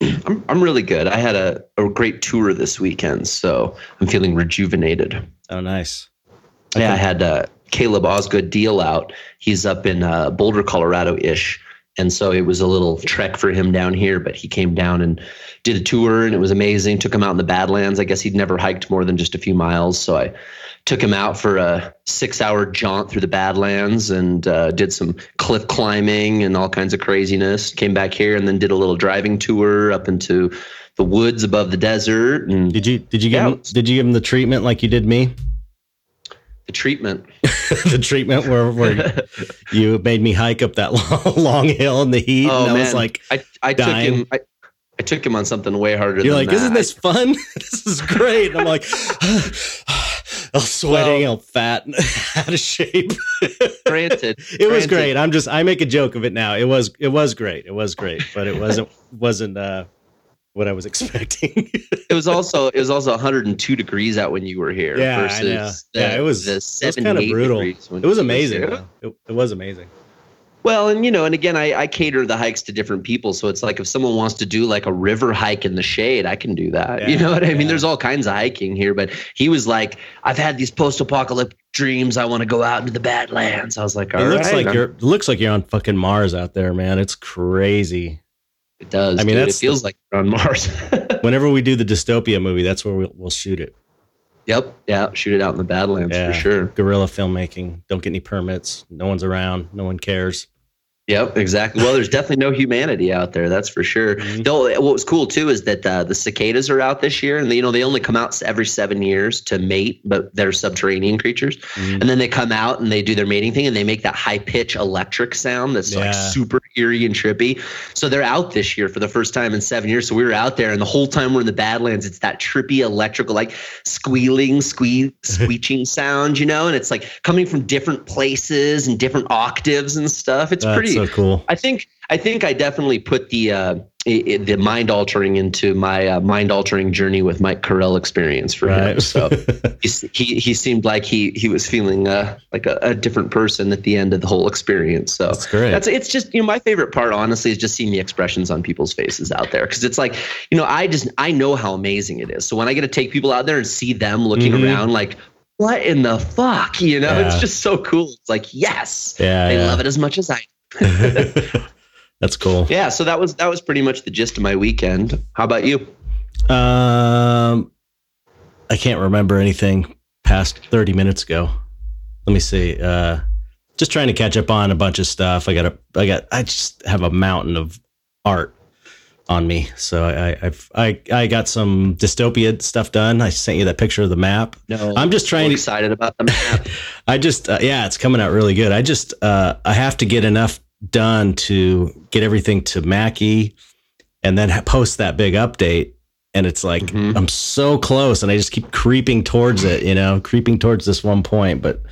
I'm I'm really good. I had a, a great tour this weekend, so I'm feeling rejuvenated. Oh, nice. Yeah, I had uh, Caleb Osgood deal out. He's up in uh, Boulder, Colorado ish. And so it was a little trek for him down here, but he came down and did a tour and it was amazing. Took him out in the Badlands. I guess he'd never hiked more than just a few miles. So I took him out for a six hour jaunt through the Badlands and uh, did some cliff climbing and all kinds of craziness. Came back here and then did a little driving tour up into the woods above the desert. And Did you did you give Yeah, him, did you give him the treatment like you did me? the treatment. the treatment where, where you made me hike up that long, long hill in the heat, Oh and I man, was like, I, I took him. I, I took him on something way harder. "You're than like, that. isn't this fun? this is great." And I'm like, I'm sweating, Well- I'm fat, and out of shape. Granted, it was great. I'm just I make a joke of it now. It was it was great. It was great, but it wasn't wasn't uh what I was expecting. It was also it was also 102 degrees out when you were here. Yeah, versus. The, Yeah, it was- the it was kinda brutal. it was amazing. though. It, it was amazing. Well, and you know, and again, I, I cater the hikes to different people. So it's like if someone wants to do like a river hike in the shade, I can do that. you know what I mean? There's all kinds of hiking here, but he was like, I've had these post-apocalyptic dreams. I want to go out into the Badlands. I was like, all it right, looks like you're it looks like you're on fucking Mars out there, man. It's crazy. It does. I mean, it feels like you're on Mars. Whenever we do the dystopia movie, that's where we'll, we'll shoot it. Yep. Yeah. Shoot it out in the Badlands Yeah. for sure. Guerrilla filmmaking. Don't get any permits. No one's around. No one cares. Yep, exactly. Well, there's definitely no humanity out there. That's for sure. Mhm. Though, what was cool too is that uh, the cicadas are out this year, and they, you know they only come out every seven years to mate, but they're subterranean creatures. Mhm. And then they come out and they do their mating thing, and they make that high pitch electric sound that's like super eerie and trippy. So they're out this year for the first time in seven years. So we were out there, and the whole time we're in the Badlands, it's that trippy electrical, like squealing, squee, screeching sound, you know, and it's like coming from different places and different octaves and stuff. It's That's pretty. So cool. I think I think I definitely put the uh, the mind altering into my uh, mind altering journey with Mike Correll experience for him. Right. So he, he seemed like he he was feeling uh, like a, a different person at the end of the whole experience. So That's great. that's it's just you know my favorite part honestly is just seeing the expressions on people's faces out there because it's like you know I just I know how amazing it is. So when I get to take people out there and see them looking Mhm. around like. What in the fuck? You know, it's just so cool. It's like, yes, yeah. they yeah. love it as much as I That's cool. yeah so that was that was pretty much the gist of my weekend how about you Um, I can't remember anything past 30 minutes ago. Let me see. Uh, just trying to catch up on a bunch of stuff. I got a, I got, I just have a mountain of art on me. So I, I've, I, I got some dystopia stuff done. I sent you that picture of the map. no I'm just trying to, excited about the map I just, uh, yeah, it's coming out really good. I just, uh, I have to get enough done to get everything to Mackie and then post that big update. And it's like, Mhm. I'm so close and I just keep creeping towards it, you know, creeping towards this one point. But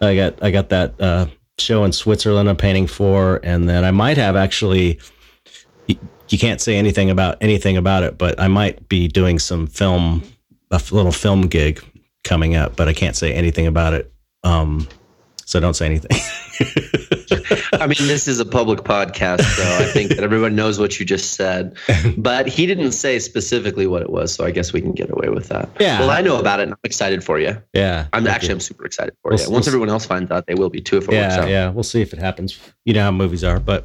I got, I got that, uh, show in Switzerland I'm painting for. And then I might have actually, you, can't say anything about anything about it, but I might be doing some film, a little film gig coming up, but I can't say anything about it. Um, so don't say anything. i mean this is a public podcast so i think that everyone knows what you just said but he didn't say specifically what it was so i guess we can get away with that Yeah. well i know about it and i'm excited for you yeah. i'm actually you. i'm super excited for We'll- you we'll once everyone else finds out they will be too if it works yeah, out yeah. We'll see if it happens. You know how movies are, but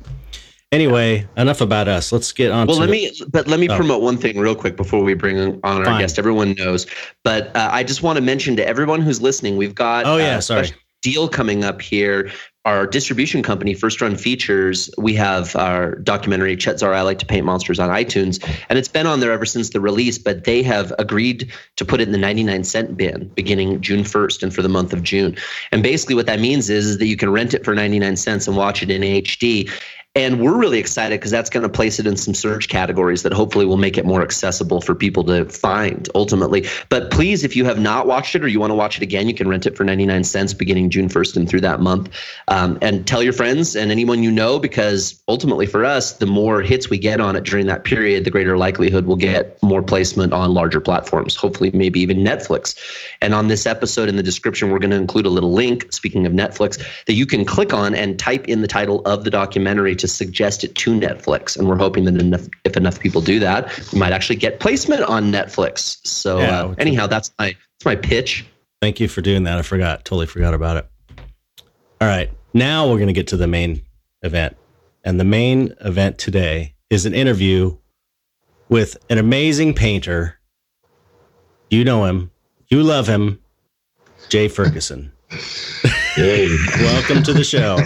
anyway, enough about us. Let's get on. Well, to let me, but let me Oh. promote one thing real quick before we bring on our Fine. guest. Everyone knows, but uh, I just want to mention to everyone who's listening, we've got Oh, uh, yeah, a sorry. deal coming up here our distribution company, First Run Features, we have our documentary Chet Zar I Like to Paint Monsters on iTunes, and it's been on there ever since the release. But they have agreed to put it in the 99 cent bin beginning June 1st and for the month of June. And basically, what that means is, is that you can rent it for 99 cents and watch it in HD. And we're really excited because that's going to place it in some search categories that hopefully will make it more accessible for people to find ultimately. But please, if you have not watched it or you want to watch it again, you can rent it for 99 cents beginning June 1st and through that month. Um, and tell your friends and anyone you know because ultimately for us, the more hits we get on it during that period, the greater likelihood we'll get more placement on larger platforms, hopefully, maybe even Netflix. And on this episode in the description, we're going to include a little link, speaking of Netflix, that you can click on and type in the title of the documentary to suggest it to Netflix. And we're hoping that enough, if enough people do that, we might actually get placement on Netflix. So Yeah, uh, anyhow, that's my that's my pitch. Thank you for doing that. I forgot, totally forgot about it. All right, now we're going to get to the main event. And the main event today is an interview with an amazing painter. You know him, you love him, Jay Ferguson. Welcome to the show.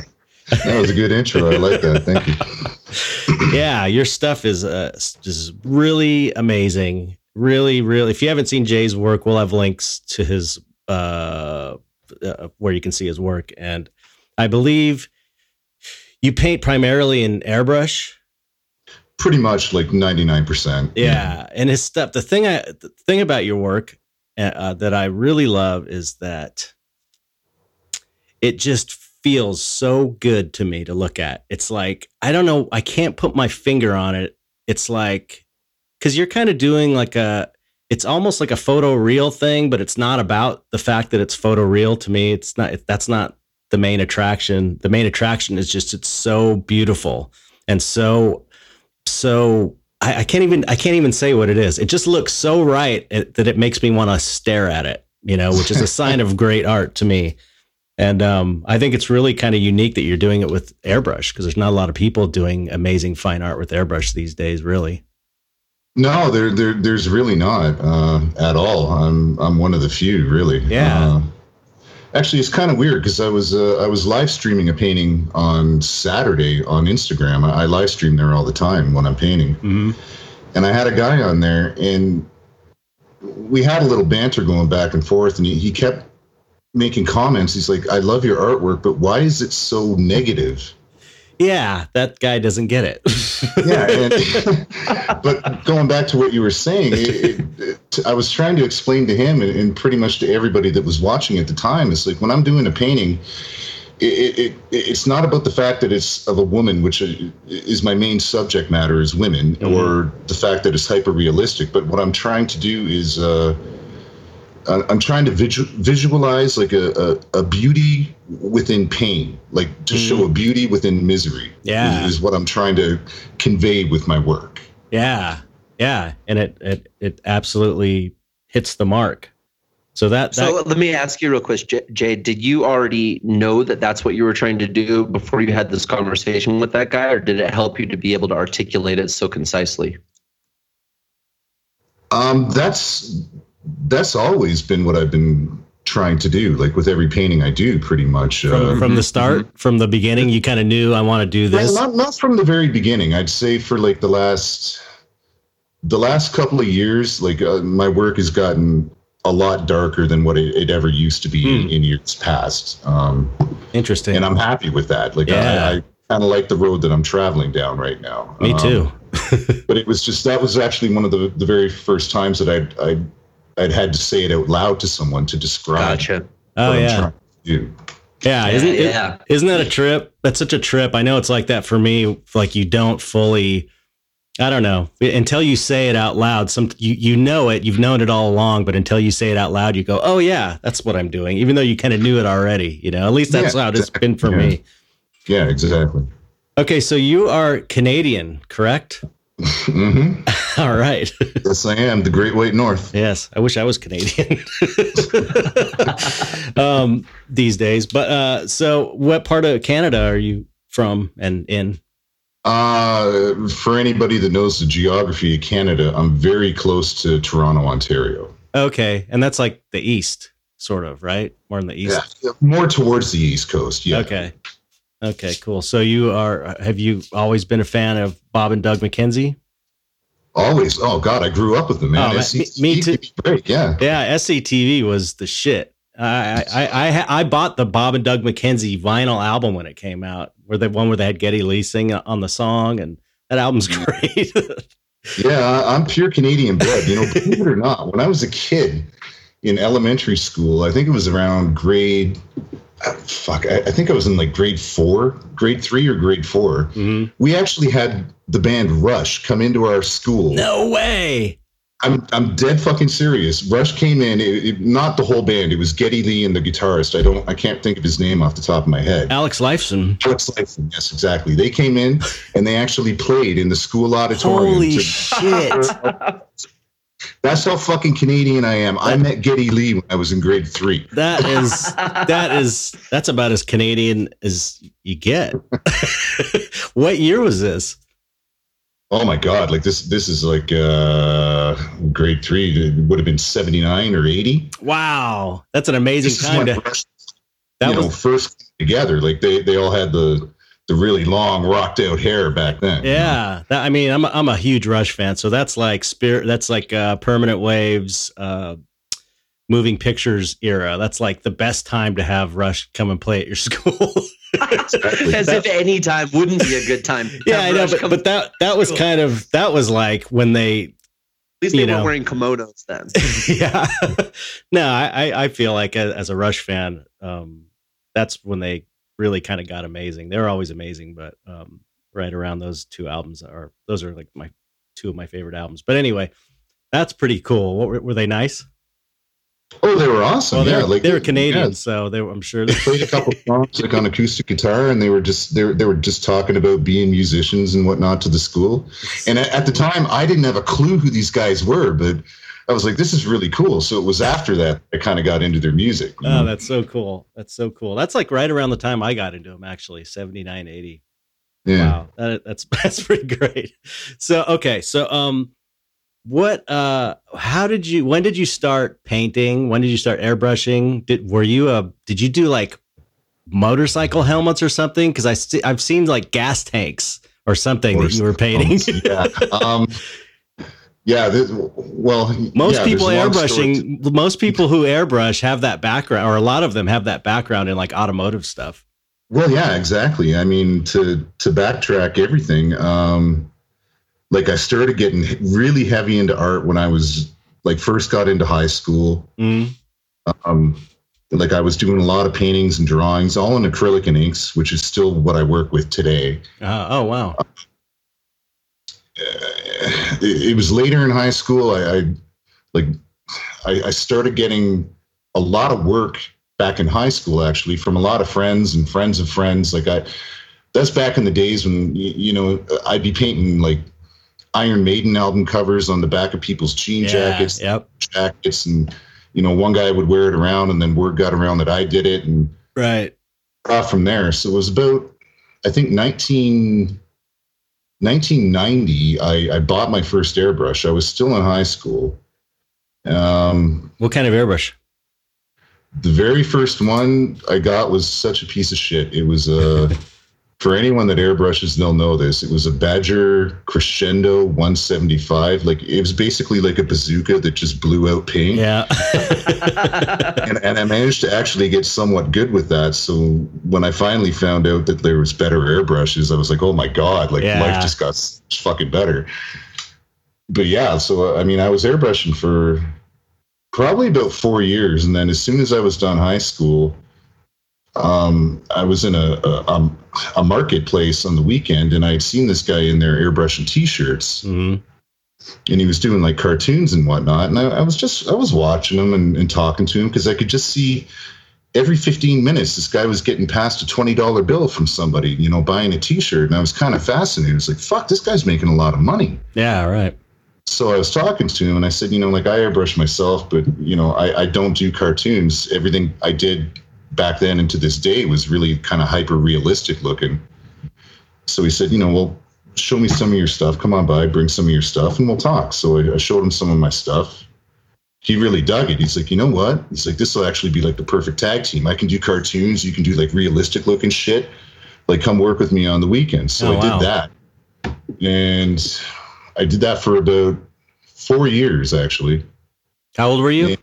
That was a good intro. I like that. Thank you. yeah, your stuff is uh, just really amazing. Really, really. If you haven't seen Jay's work, we'll have links to his uh, uh, where you can see his work. And I believe you paint primarily in airbrush. Pretty much like 99%. Yeah, and his stuff. The thing I the thing about your work uh, uh, that I really love is that it just feels so good to me to look at. It's like I don't know, I can't put my finger on it. It's like because you're kind of doing like a. It's almost like a photo real thing, but it's not about the fact that it's photo real to me. It's not. That's not the main attraction. The main attraction is just it's so beautiful and so so I, I can't even I can't even say what it is. It just looks so right that it makes me want to stare at it. You know, which is a sign of great art to me. And um, I think it's really kind of unique that you're doing it with airbrush because there's not a lot of people doing amazing fine art with airbrush these days. Really. No, there, there, there's really not uh, at all. I'm, I'm one of the few, really. Yeah. Uh, actually, it's kind of weird because I was, uh, I was live streaming a painting on Saturday on Instagram. I, I live stream there all the time when I'm painting, Mm-hmm. and I had a guy on there, and we had a little banter going back and forth, and he, he kept making comments. He's like, "I love your artwork, but why is it so negative?" Yeah, that guy doesn't get it. yeah and, but going back to what you were saying it, it, it, i was trying to explain to him and, and, pretty much to everybody that was watching at the time it's like when i'm doing a painting it, it, it's not about the fact that it's of a woman which is my main subject matter is women mm-hmm. or the fact that it's hyper realistic but what i'm trying to do is uh, I'm trying to visual, visualize like a, a, a, beauty within pain, like to mm. show a beauty within misery. Yeah, is, is, what I'm trying to convey with my work. Yeah, yeah, and it it it absolutely hits the mark. So that, that so let me ask you real quick, Jay, Jay. Did you already know that that's what you were trying to do before you had this conversation with that guy, or did it help you to be able to articulate it so concisely? Um, that's that's always been what I've been trying to do. Like with every painting I do, pretty much from, uh, from the start, mm-hmm. from the beginning, you kind of knew I want to do this. Not not from the very beginning. I'd say for like the last the last couple of years, like uh, my work has gotten a lot darker than what it, it ever used to be mm. in, in, years past. Um, Interesting, and I'm happy with that. Like yeah. I, I kind of like the road that I'm traveling down right now. Me too. but it was just that was actually one of the the very first times that I I I'd had to say it out loud to someone to describe. Gotcha. Oh yeah. Yeah, yeah, isn't yeah. It, isn't that a trip? That's such a trip. I know it's like that for me. Like you don't fully, I don't know, until you say it out loud. Some you you know it, you've known it all along, but until you say it out loud, you go, "Oh yeah, that's what I'm doing," even though you kind of knew it already. You know, at least that's yeah, how it's been for yeah. me. Yeah, exactly. Okay, so you are Canadian, correct? Mm-hmm. All right. yes, I am. The Great White North. Yes, I wish I was Canadian um, these days. But uh, so, what part of Canada are you from and in? Uh, for anybody that knows the geography of Canada, I'm very close to Toronto, Ontario. Okay, and that's like the east, sort of, right? More in the east. Yeah, more towards the east coast. Yeah. Okay. Okay, cool. So you are have you always been a fan of Bob and Doug McKenzie? Always. Oh God, I grew up with them, man. Oh, SCTV me- me too. Great. Yeah. Yeah, SCTV was the shit. I I I, I, bought the Bob and Doug McKenzie vinyl album when it came out, where the one where they had Geddy Lee sing on the song, and that album's great. Yeah, I'm pure Canadian blood. You know, believe it or not, when I was a kid in elementary school, I think it was around grade. Fuck, I, I think I was in like grade four, grade three, or grade 4 Mhm. We actually had the band Rush come into our school. No way. I'm I'm dead fucking serious. Rush came in, it, it- not the whole band. It was Geddy Lee and the guitarist. I don't, I can't think of his name off the top of my head. Alex Lifeson. Alex Lifeson, yes, exactly. They came in and they actually played in the school auditorium. Holy to- shit. That's how fucking Canadian I am. I met Geddy Lee when I was in grade three. That is that is that's about as Canadian as you get. what year was this? Oh my god! Like this, this is like uh grade three. It would have been seventy nine or eighty. Wow, that's an amazing This is time to. Rush, That you know, was first together. Like they, they all had the the really long rocked out hair back then. you know? yeah. That, I mean, I'm a, I'm a huge Rush fan, so that's like spirit. That's like uh, Permanent Waves, uh, Moving Pictures era. That's like the best time to have Rush come and play at your school. Exactly. As if any time wouldn't be a good time. yeah, I know, but, but that that was kind of that was like when they at least they you were know. wearing kimonos then. yeah. no, I, I- I feel like as, as a Rush fan, um, that's when they really kind of got amazing. They're always amazing, but um, right around those two albums are those are like my two of my favorite albums. But anyway, that's pretty cool. What, were, were they nice? Oh, they were awesome. well, yeah, they're, like they were yeah, Canadians, so they were, I'm sure. they played a couple songs like on acoustic guitar, and they were just they were, they were just talking about being musicians and whatnot to the school. And at, at the time, I didn't have a clue who these guys were, but I was like, this is really cool. So it was after that I kind of got into their music. Oh, that's so cool. That's so cool. That's like right around the time I got into them, actually, 79, 80. yeah. Wow, that, that's that's pretty great. So okay, so um, what uh, how did you? When did you start painting? When did you start airbrushing? Did were you a? Did you do like motorcycle helmets or something? Because I see, I've seen like gas tanks or something that you were painting. yeah. Um, yeah. th- well, most yeah, people there's a to- airbrushing, most people who airbrush have that background, or a lot of them have that background in like automotive stuff. Well, yeah, exactly. I mean, to to backtrack everything, um, like I started getting really heavy into art when I was like first got into high school. Mm. Um, like I was doing a lot of paintings and drawings, all in acrylic and inks, which is still what I work with today. Uh, oh wow. Uh, it, it was later in high school. I, I like I, I started getting a lot of work back in high school, actually, from a lot of friends and friends of friends. Like I, that's back in the days when you know I'd be painting like Iron Maiden album covers on the back of people's jean Yeah, jackets, Yep. jackets, and you know one guy would wear it around, and then word got around that I did it, and Right. off from there. So it was about, I think, 19, 1990. I, I bought my first airbrush. I was still in high school. Um, What kind of airbrush? the very first one I got was such a piece of shit. It was a, for anyone that airbrushes, they'll know this. It was a Badger Crescendo 175. Like it was basically like a bazooka that just blew out paint. Yeah. and, and I managed to actually get somewhat good with that. So when I finally found out that there was better airbrushes, I was like, oh my god, like Yeah. life just got fucking better. But yeah, so I mean, I was airbrushing for probably about four years, and then as soon as I was done high school, um, I was in a, a um, a marketplace on the weekend, and I had seen this guy in there airbrushing t-shirts hmm and he was doing like cartoons and whatnot. And I, I was just I was watching him and, and talking to him because I could just see every 15 minutes this guy was getting past a $20 bill from somebody, you know, buying a t-shirt. And I was kind of fascinated. I was like, fuck, this guy's making a lot of money. Yeah. Right. So I was talking to him and I said, you know, like I airbrush myself, but you know, I, I don't do cartoons. Everything I did back then and to this day was really kind of hyper realistic looking. So he said, you know, well, show me some of your stuff. Come on by, bring some of your stuff, and we'll talk. So I, I showed him some of my stuff. He really dug it. He's like, you know what? He's like, this will actually be like the perfect tag team. I can do cartoons. You can do like realistic looking shit. like come work with me on the weekends. So Oh, I did that, and I did that for about four years actually. How old were you? Yeah.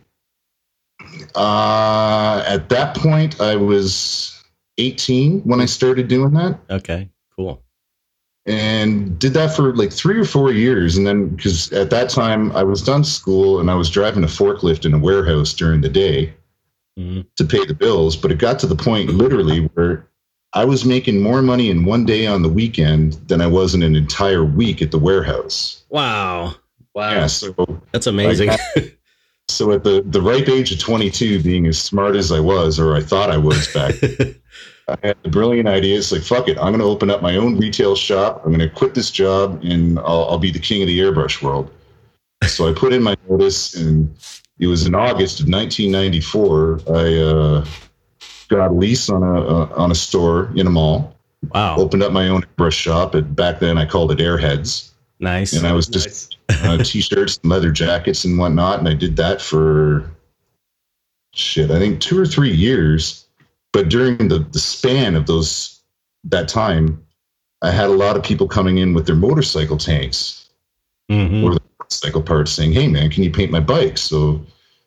Uh, at that point, I was 18 when I started doing that. Okay, cool. and did that for like three or four years and then because at that time i was done school and i was driving a forklift in a warehouse during the day Mhm. to pay the bills but it got to the point literally where i was making more money in one day on the weekend than i was in an entire week at the warehouse Wow, Wow. yeah so that's amazing. So at the the ripe age of 22 being as smart as i was or i thought i was back I had the brilliant idea. It's like, fuck it. I'm going to open up my own retail shop. I'm going to quit this job and I'll, I'll be the king of the airbrush world. So I put in my notice and it was in August of 1994. I uh, got a lease on a, uh, on a store in a mall, wow, opened up my own airbrush shop. And back then I called it Airheads. Nice. And I was just uh, t-shirts and leather jackets and whatnot. And I did that for shit, I think two or three years. But during the, the span of those that time, I had a lot of people coming in with their motorcycle tanks Mhm. or the motorcycle parts saying, Hey man, can you paint my bike? So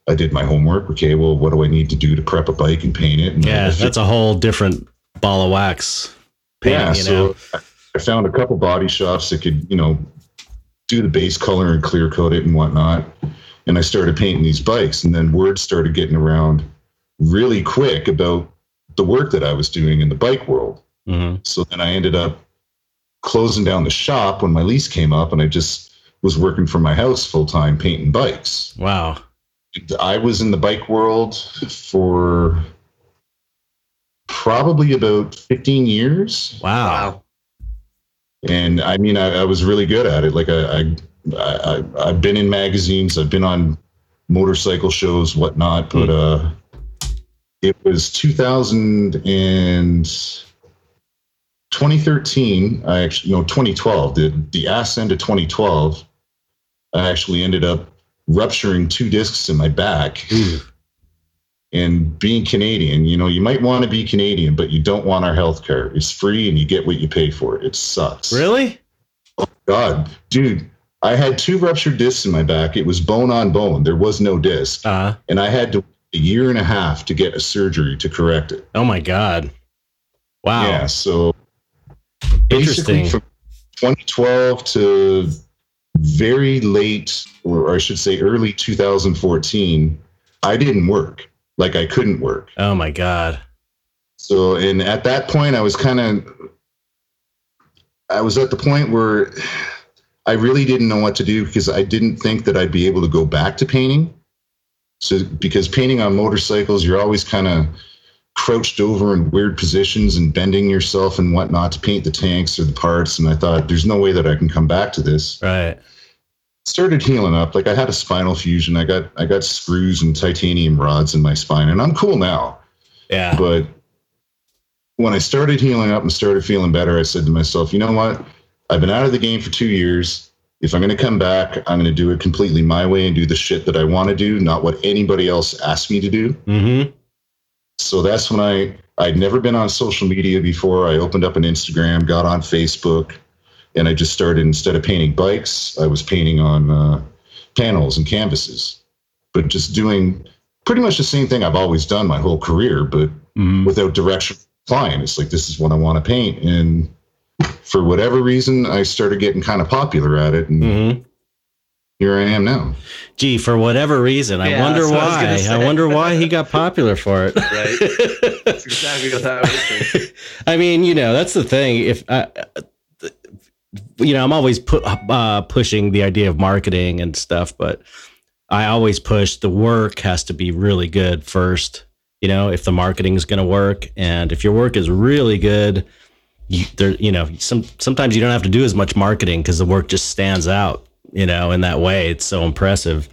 I did my homework. Okay, well, what do I need to do to prep a bike and paint it? And Yeah, that's a whole different ball of wax. Painting, yeah, you know. so I- I found a couple body shops that could, you know, do the base color and clear coat it and whatnot. And I started painting these bikes, and then word started getting around really quick about the work that I was doing in the bike world. Mhm. So then I ended up closing down the shop when my lease came up, and I just was working from my house full time painting bikes. Wow. I was in the bike world for probably about 15 years Wow. And I mean, I, I was really good at it. Like I, I, I, I've been in magazines, I've been on motorcycle shows, whatnot. But uh, it was 2000 and 2013. I actually, no, 2012. The the ass end of 2012. I actually ended up rupturing two discs in my back. Ooh. And being Canadian, you know, you might want to be Canadian, but you don't want our health care. It's free and you get what you pay for it. It sucks. Really? God, dude, I had two ruptured discs in my back. It was bone on bone. There was no disc. Uh, And I had to a year and a half to get a surgery to correct it. oh my God. Wow. Yeah. So Interesting. basically from 2012 to very late, or I should say early 2014, I didn't work. Like I couldn't work. Oh my God. So, and at that point, I was kind of, I was at the point where I really didn't know what to do because I didn't think that I'd be able to go back to painting. So, because painting on motorcycles, you're always kind of crouched over in weird positions and bending yourself and whatnot to paint the tanks or the parts. And I thought, there's no way that I can come back to this Right. Started healing up. Like I had a spinal fusion. I got I got screws and titanium rods in my spine, and I'm cool now. Yeah. But when I started healing up and started feeling better, I said to myself, you know what? I've been out of the game for two years. If I'm going to come back, I'm going to do it completely my way and do the shit that I want to do, not what anybody else asked me to do. Mm-hmm. So that's when I I'd never been on social media before. I opened up an Instagram, got on Facebook, and I just started instead of painting bikes, I was painting on uh, panels and canvases, but just doing pretty much the same thing I've always done my whole career, but Mm-hmm. without direction flying. It's like this is what I want to paint, and for whatever reason, I started getting kind of popular at it, and Mm-hmm. here I am now. Gee, for whatever reason, I Yeah, wonder I was why. gonna I, wonder why he got popular for it. Right. That's exactly what I was thinking. I mean, you know, that's the thing. If uh, you know, I'm always pu- uh, pushing the idea of marketing and stuff, but I always push the work has to be really good first. You know, if the marketing is going to work, and if your work is really good, you, there, you know, some sometimes you don't have to do as much marketing because the work just stands out. You know, in that way, it's so impressive.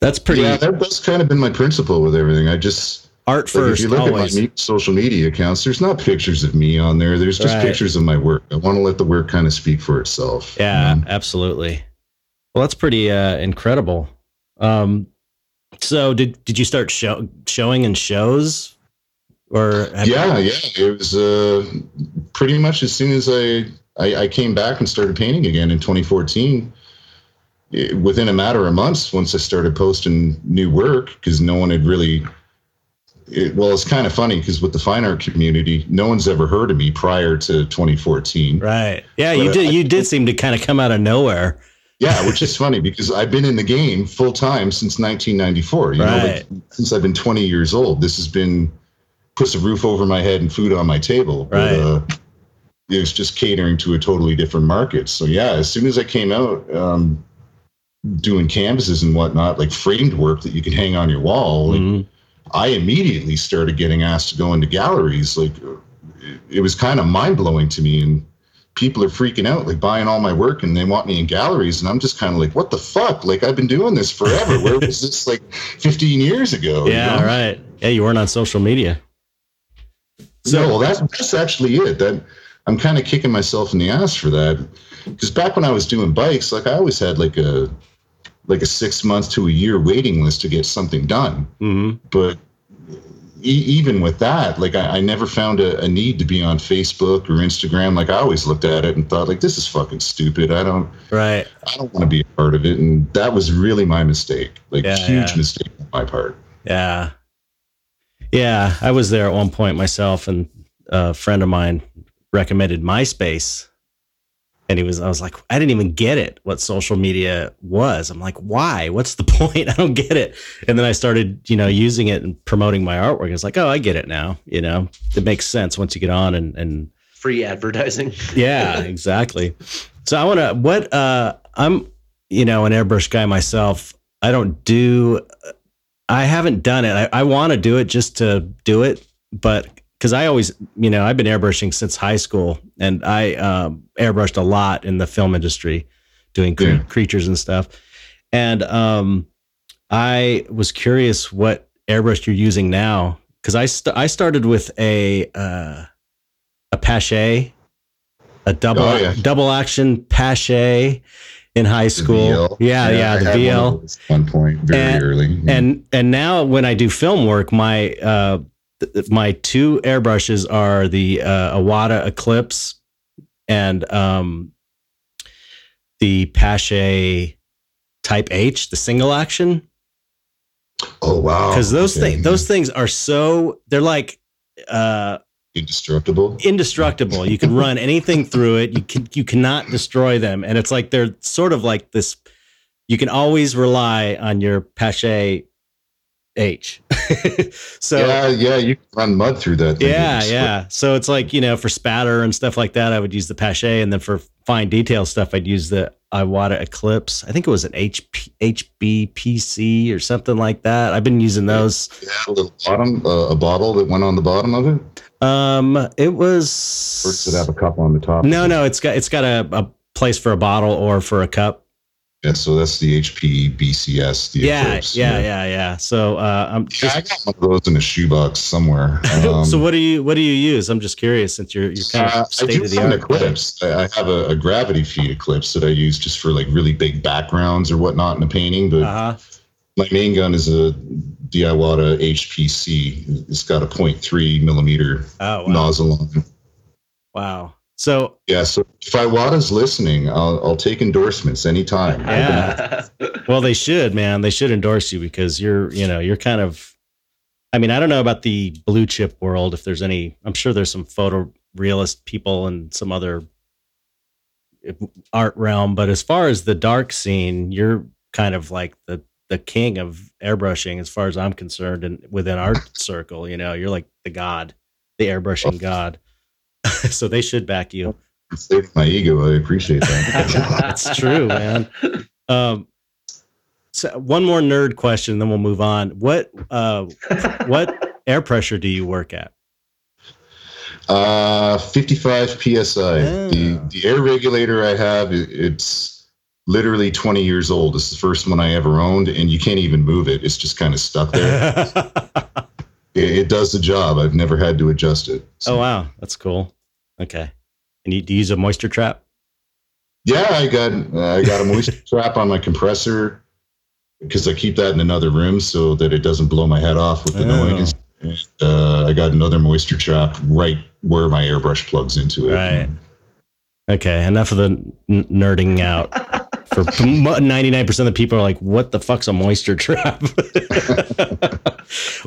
That's pretty Yeah, that, that's kind of been my principle with everything. I just art Like first. if you look always. at my social media accounts, there's not pictures of me on there. There's just Right. pictures of my work. I want to let the work kind of speak for itself. Yeah, you know? absolutely. Well, that's pretty uh, incredible. Um, so did did you start show, showing in shows, or yeah, yeah. It was uh, pretty much as soon as I, I, I came back and started painting again in 2014, it, within a matter of months, once I started posting new work, because no one had really. It, well, it's kind of funny because with the fine art community, no one's ever heard of me prior to 2014. Right. Yeah, But you did. I- You did seem to kind of come out of nowhere. Yeah, which is funny because I've been in the game full time since 1994. You know, Right. like, since I've been 20 years old. This has been puts a roof over my head and food on my table. But, Right. uh, it was just catering to a totally different market. So yeah, as soon as I came out, um, doing canvases and whatnot, like framed work that you can hang on your wall, like, Mhm. I immediately started getting asked to go into galleries. Like it, was kind of mind blowing to me, and people are freaking out, like buying all my work, and they want me in galleries, and I'm just kind of like, what the fuck? Like I've been doing this forever. Where was this like 15 years ago? you Yeah. know? Right. Yeah, you weren't on social media. So well, that's that's actually it. That I'm kind of kicking myself in the ass for that. Because back when I was doing bikes, like I always had like a like a six months to a year waiting list to get something done. hmm but e- even with that, like I, I never found a, a need to be on Facebook or Instagram. Like I always looked at it and thought, like, this is fucking stupid. I don't, Right. I don't want to be a part of it. And that was really my mistake, like Yeah, huge yeah. mistake on my part. Yeah. Yeah. I was there at one point myself, and a friend of mine recommended MySpace. And he was, I was like, I didn't even get it what social media was. I'm like, why? What's the point? I don't get it. And then I started, you know, using it and promoting my artwork. It's like, oh, I get it now. You know, it makes sense once you get on and, and Free advertising. yeah, exactly. So I want to what uh I'm you know an airbrush guy myself. I don't do I haven't done it. I, I want to do it just to do it, but because I always, you know, I've been airbrushing since high school, and I um, airbrushed a lot in the film industry, doing cre- Yeah. creatures and stuff. And um, I was curious what airbrush you're using now, because I st- I started with a uh, a Paasche, a double Oh, yeah. double action Paasche in high school. Yeah, yeah, I the one VL at one point very And- early. and and now when I do film work, my uh, th- my two airbrushes are the uh, Iwata Eclipse and um, the Paasche Type H, the single action, oh wow, because those Okay. things those things are so they're like uh, indestructible. indestructible. You can run anything through it. You can you cannot destroy them, and it's like they're sort of like this. You can always rely on your Paasche H. so yeah, yeah, you can run mud through that. thing. yeah, yeah. So it's like you know for spatter and stuff like that, I would use the Paasche, and then for fine detail stuff, I'd use the Iwata Eclipse. I think it was an HP, HBPC or something like that. I've been using those. Yeah, a little bottom, uh, a bottle that went on the bottom of it. Um, it Or was. does it have a cup on the top? No, no, it's got it's got a, a place for a bottle or for a cup. Yeah, so that's the HP BCS. The Yeah, Eclipse. yeah, yeah, yeah. So uh, I'm Yeah, I just. got one of those in a shoebox somewhere. Um, so what do you what do you use? I'm just curious since you're you're kind uh, of I state do of the art. eclipse. I I have a, a gravity feed eclipse that I use just for like really big backgrounds or whatnot in a painting. But Uh huh. my main gun is a Diawata HPC. It's got a 0.3 millimeter Oh wow. nozzle on it. Wow. So Yeah, so if Iwata's listening, I'll, I'll take endorsements anytime. Yeah. Well, they should, man. They should endorse you because you're, you know, you're kind of. I mean, I don't know about the blue chip world. If there's any, I'm sure there's some photo realist people and some other art realm. But as far as the dark scene, you're kind of like the the king of airbrushing, as far as I'm concerned, and within our circle, you know, you're like the god, the airbrushing god. so they should back you. Inflating my ego. I appreciate that. That's true, man. Um, so one more nerd question, then we'll move on. What uh, what air pressure do you work at? Uh, 55 psi. Oh. The the air regulator I have, it's literally 20 years old. It's the first one I ever owned, and you can't even move it. It's just kind of stuck there. it, it does the job. I've never had to adjust it. So, oh wow, that's cool. Okay, and you, do you use a moisture trap? Yeah, I got I got a moisture trap on my compressor because I keep that in another room so that it doesn't blow my head off with the Oh. noise. And, uh, I got another moisture trap right where my airbrush plugs into it. Right. Okay. Enough of the n- nerding out. For ninety nine percent of the people are like, "What the fuck's a moisture trap?"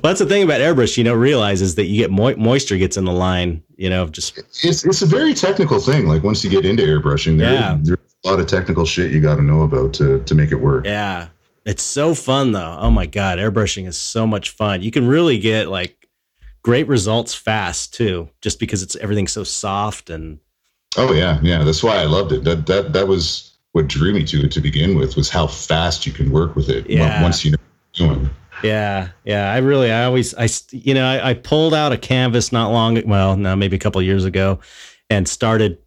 well, that's the thing about airbrush. You know, realizes that you get mo- moisture gets in the line. You know, just It's it's a very technical thing. Like once you get into airbrushing, there, Yeah. there's a lot of technical shit you got to know about to to make it work. yeah, it's so fun though. Oh my god, airbrushing is so much fun. You can really get like great results fast too, just because it's everything's so soft and Oh yeah, yeah. That's why I loved it. That that that was what drew me to it to begin with was how fast you can work with it Yeah. once you know what you're doing. Yeah, yeah. I really, I always, I, you know, I, I pulled out a canvas not long, well, no, maybe a couple of years ago, and started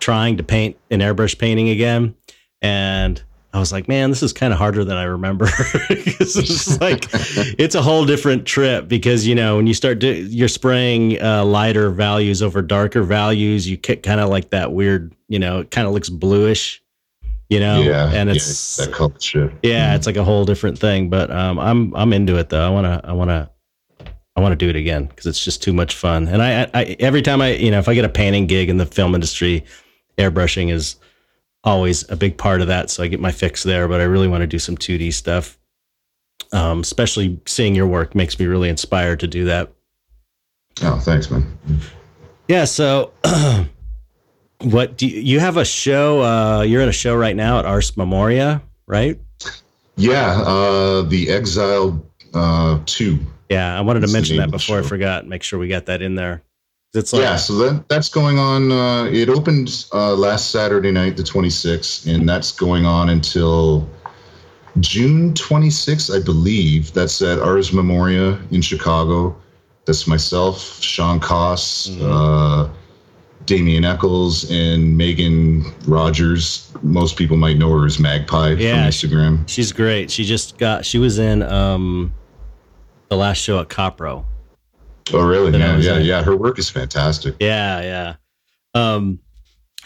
trying to paint an airbrush painting again, and I was like, man, this is kind of harder than I remember. it's like it's a whole different trip because you know when you start do, you're spraying uh, lighter values over darker values, you get kind of like that weird, you know, it kind of looks bluish, you know, yeah, and yeah, it's that color shit. yeah, it's like a whole different thing. But um, I'm I'm into it though. I wanna I wanna I want to do it again because it's just too much fun. And I, I every time I you know if I get a painting gig in the film industry, airbrushing is always a big part of that. So I get my fix there. But I really want to do some 2D stuff. Um, especially seeing your work makes me really inspired to do that. Oh, thanks, man. Yeah. So. What do you, you have a show? Uh, you're in a show right now at Ars Memoria, right? Yeah, uh, the Exile uh, Two. Yeah, I wanted to mention that before I forgot. Make sure we got that in there. It's like yeah, so that that's going on. Uh, it opened uh, last Saturday night, the 26th, and that's going on until June 26th, I believe. That's at Ars Memoria in Chicago. That's myself, Sean Koss, Mhm. uh, Damian Eccles, and Megan Rogers. Most people might know her as Magpie Yeah, from Instagram. she's great. She just got. She was in um, the last show at Copro. Oh, really? Yeah, yeah, in. yeah. Her work is fantastic. Yeah, yeah. Um,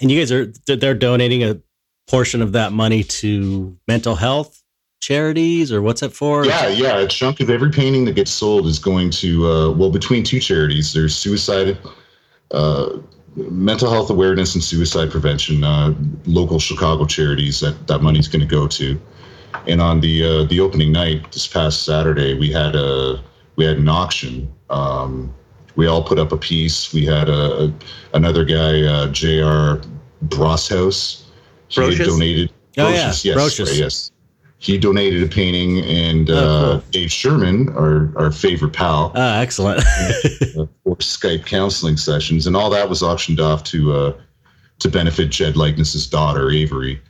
and you guys are they're- they're donating a portion of that money to mental health charities, or what's it for? Yeah, yeah. A chunk of every painting that gets sold is going to uh, well between two charities. There's suicide, uh, mental health awareness and suicide prevention. Uh, local Chicago charities that that money's going to go to. And on the uh, the opening night this past Saturday, we had a we had an auction. Um, we all put up a piece. We had a, a another guy, uh, Jr. Broshouse. He donated. Oh, yeah, yes, sorry, yes. He donated a painting, and Oh, uh, cool. Dave Sherman, our our favorite pal, Ah, excellent. uh, for Skype counseling sessions, and all that was auctioned off to uh, to benefit Jed Likeness's daughter Avery.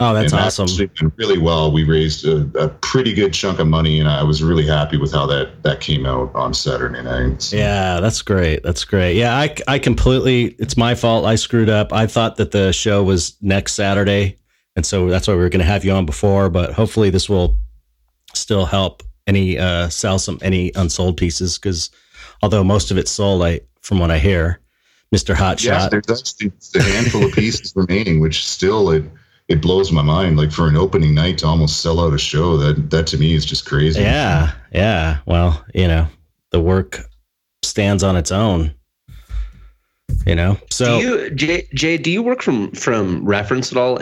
oh, that's and awesome. went really well. We raised a, a pretty good chunk of money, and I was really happy with how that that came out on Saturday night. So, Yeah, that's great. That's great. Yeah, I, I completely, it's my fault. I screwed up. I thought that the show was next Saturday. And so that's why we were going to have you on before, but hopefully this will still help any, uh, sell some, any unsold pieces. Cause although most of it's sold, I, from what I hear, Mr. Hotshot. Yes, there's actually a handful of pieces remaining, which still it it blows my mind. Like for an opening night to almost sell out a show, that that to me is just crazy. Yeah, yeah. Well, you know, the work stands on its own. You know, so do you, Jay, Jay, do you work from from reference at all,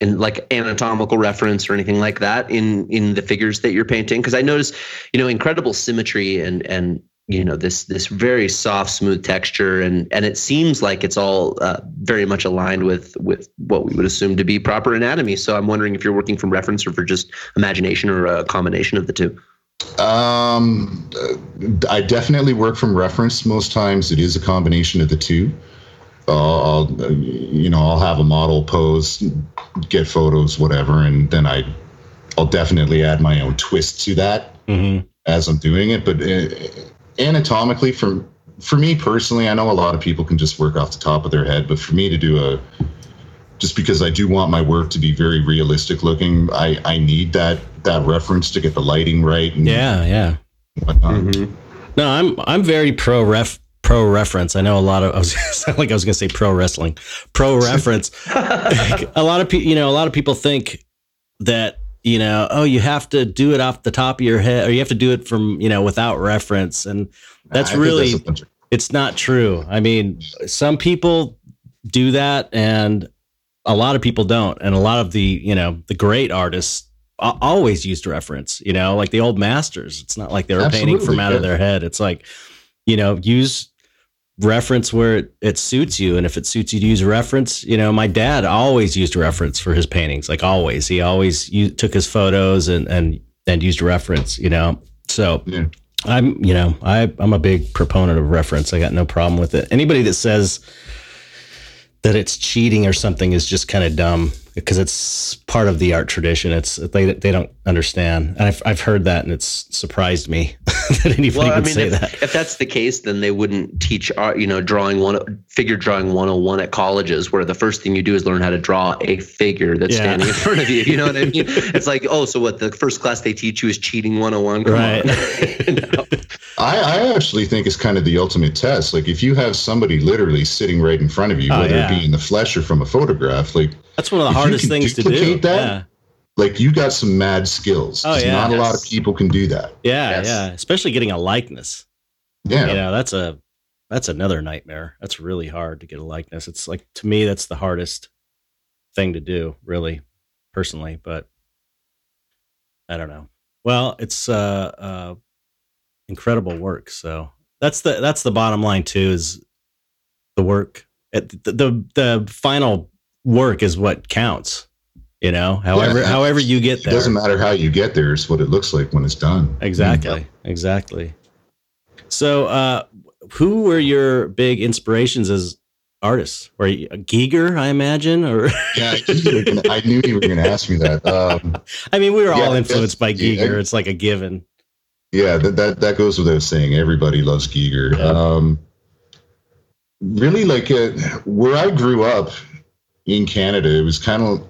in like anatomical reference or anything like that in in the figures that you're painting? Because I notice, you know, incredible symmetry and and you know this this very soft, smooth texture, and and it seems like it's all uh, very much aligned with with what we would assume to be proper anatomy. So I'm wondering if you're working from reference or for just imagination or a combination of the two. Um, I definitely work from reference. Most times, it is a combination of the two. Uh, I'll, uh, you know, I'll have a model pose, get photos, whatever, and then I, I'll definitely add my own twist to that mhm. as I'm doing it. But uh, anatomically, for for me personally, I know a lot of people can just work off the top of their head, but for me to do a just because I do want my work to be very realistic looking, I, I need that that reference to get the lighting right and yeah, yeah. whatnot. No, I'm I'm very pro ref pro reference. I know a lot of I was like I was going to say pro wrestling. Pro reference. a lot of people, you know, a lot of people think that you know, oh, you have to do it off the top of your head, or you have to do it from you know without reference, and that's I really that's of it's not true. I mean, some people do that, and a lot of people don't. And a lot of the you know the great artists always used reference. You know, like the old masters. It's not like they were Absolutely, painting from out of their head. It's like you know use reference where it, it, suits you. And if it suits you to use reference you know my dad always used a reference for his paintings like always. He always used, took his photos and and and used reference you know? So yeah. i'm you know i i'm a big proponent of reference. I got no problem with it. Anybody that says that it's cheating or something is just kind of dumb because it's part of the art tradition. It's they they don't understand, and I've I've heard that, and it's surprised me that anybody well, would I mean, say if, that. If that's the case, then they wouldn't teach art, you know, drawing one figure drawing 101 at colleges, where the first thing you do is learn how to draw a figure that's yeah. standing in front of you. You know what I mean? it's like, oh, so what? The first class they teach you is cheating 101. Come right. no. I, I actually think it's kind of the ultimate test. Like if you have somebody literally sitting right in front of you, oh, whether yeah. it be in the flesh or from a photograph, like that's one of the hardest things to do. That, yeah. Like you got some mad skills. Oh yeah. Not yes. a lot of people can do that. Yeah, yes. yeah. Especially getting a likeness. Yeah. You know, that's a that's another nightmare. That's really hard to get a likeness. It's like to me, that's the hardest thing to do, really, personally. But I don't know. Well, it's uh, uh incredible work. So that's the that's the bottom line too. Is the work the the, the final work is what counts. You know, however yeah, however you get there. It doesn't matter how you get there; it's what it looks like when it's done. Exactly. Mm-hmm. Exactly. So, uh, who were your big inspirations as artists? Were you Giger, I imagine, or yeah, I knew you were going to ask me that. Um, I mean, we were yeah, all influenced by Giger. Yeah, it's like a given. Yeah, that, that that goes without saying. Everybody loves Giger. Um, really, like uh, where I grew up in Canada, it was kind of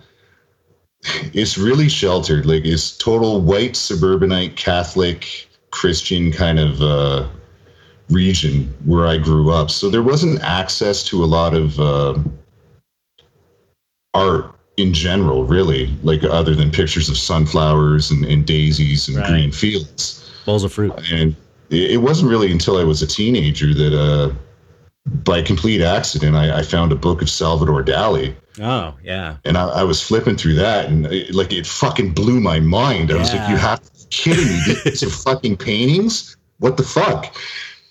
it's really sheltered. Like it's total white suburbanite Catholic Christian kind of uh, region where I grew up. So there wasn't access to a lot of uh, art in general, really, like other than pictures of sunflowers and, and daisies and right. green fields bowls of fruit. And it wasn't really until I was a teenager that, uh, by complete accident, I, I, found a book of Salvador Dali. Oh yeah. And I, I was flipping through that, and it, like it fucking blew my mind. I yeah. was like, "You have to be kidding me! These are fucking paintings. What the fuck?"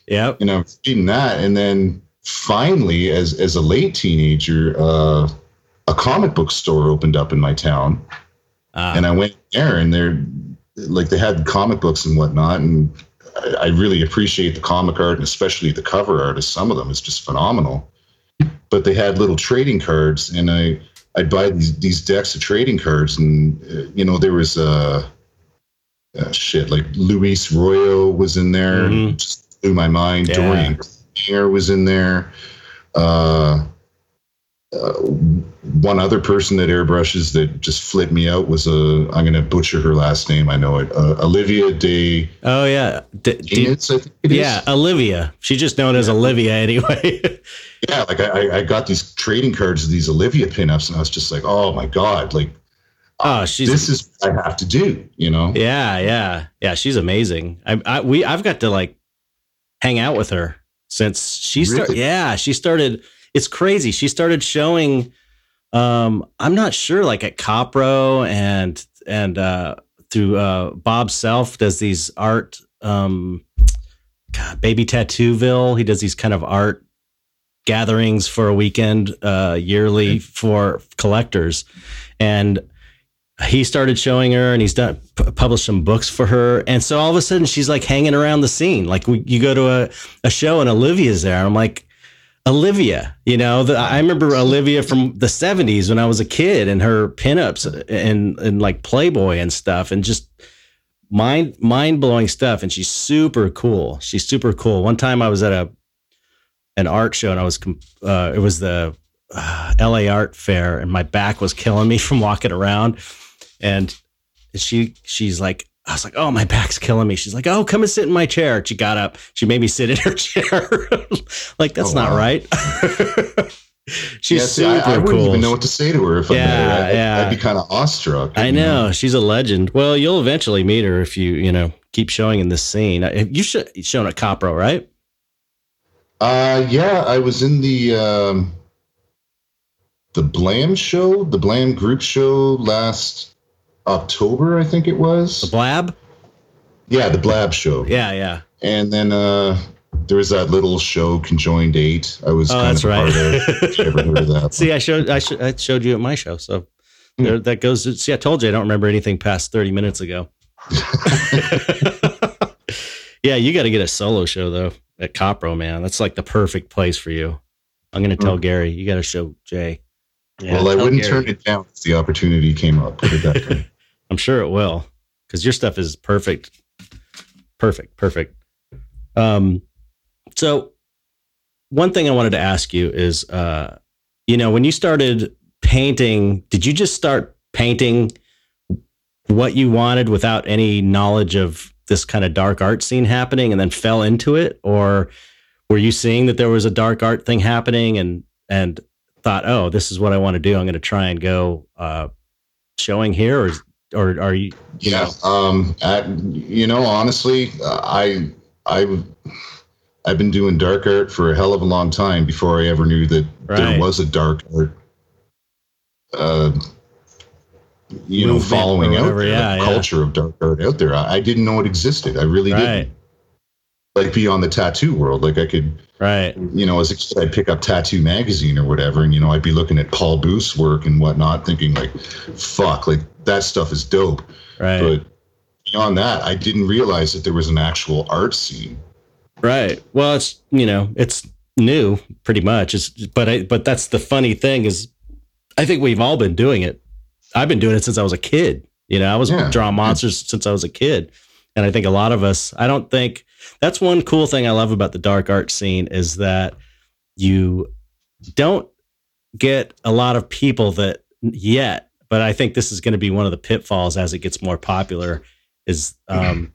Yeah. And I'm reading that, and then finally, as as a late teenager, uh, a comic book store opened up in my town, uh, and I went there, and there like they had comic books and whatnot, and I, I really appreciate the comic art and especially the cover art of some of them is just phenomenal. But they had little trading cards, and I I'd buy these these decks of trading cards, and uh, you know there was a uh, uh, shit like Luis Royo was in there, mm-hmm. just blew my mind. Yeah. Dorian Air was in there. Uh, uh, one other person that airbrushes that just flipped me out was a I'm going to butcher her last name. I know it. Uh, Olivia de. Oh yeah, D- D- yeah, is. Olivia. She's just known yeah. as Olivia anyway. yeah, like I, I got these trading cards of these Olivia pinups, and I was just like, oh my god, like. Oh, she's this is what I have to do, you know. Yeah, yeah, yeah. She's amazing. I, I we I've got to like hang out with her since she started. Really? Yeah, she started it's crazy. She started showing. Um, I'm not sure, like at Copro and and uh, through uh, Bob Self does these art. Um, God, Baby Tattooville. He does these kind of art gatherings for a weekend uh, yearly for collectors, and he started showing her and he's done p- published some books for her and so all of a sudden she's like hanging around the scene like we, you go to a, a show and olivia's there i'm like Olivia, you know, the, I remember Olivia from the 70s when I was a kid and her pinups and, and like Playboy and stuff and just mind mind blowing stuff. And she's super cool. She's super cool. One time I was at a an art show and I was uh, it was the uh, LA Art Fair and my back was killing me from walking around. And she she's like, I was like, oh, my back's killing me. She's like, oh, come and sit in my chair. She got up. She made me sit in her chair. like, that's oh, not wow. right. She's yeah, see, super I, I wouldn't cool. even know what to say to her if I yeah, met her. I'd, yeah. I'd be kind of awestruck. I know. know. She's a legend. Well, you'll eventually meet her if you, you know, keep showing in this scene. You should shown at Copro, right? Uh, yeah, I was in the um, the Blam show, the Blam group show last October, I think it was. The Blab? Yeah, the Blab show. Yeah, yeah. And then uh, there was that little show, Conjoined Eight. I was Oh, kind that's of a part right. of. Ever heard of that? See, I showed I, sh- I showed you at my show, so Hmm. there, that goes. See, I told you I don't remember anything past thirty minutes ago. yeah, you got to get a solo show though at Copro, man. That's like the perfect place for you. I'm gonna tell Hmm. Gary you got to show Jay. Yeah, well, I wouldn't Gary. turn it down if the opportunity came up. Put it that way. I'm sure it will because your stuff is perfect, perfect, perfect. Um, so one thing I wanted to ask you is, uh, you know, when you started painting, did you just start painting what you wanted without any knowledge of this kind of dark art scene happening, and then fell into it, or were you seeing that there was a dark art thing happening and and thought, oh, this is what I want to do. I'm going to try and go uh, showing here, or or are you you yeah. know Um. You know, honestly, uh, I I I've been doing dark art for a hell of a long time before I ever knew that Right. there was a dark art. Uh, you know, following out there, yeah, yeah. culture of dark art out there. I, I didn't know it existed. I really right didn't. Like beyond the tattoo world, like I could right you know, as a kid, I'd pick up Tattoo Magazine or whatever, and you know, I'd be looking at Paul Booth's work and whatnot, thinking like, "Fuck, like that stuff is dope." right But beyond that, I didn't realize that there was an actual art scene. right well it's you know it's new pretty much it's but I, but that's the funny thing is i think we've all been doing it i've been doing it since i was a kid you know i was Yeah. drawing monsters since i was a kid and i think a lot of us i don't think that's one cool thing i love about the dark art scene is that you don't get a lot of people that yet but i think this is going to be one of the pitfalls as it gets more popular is um,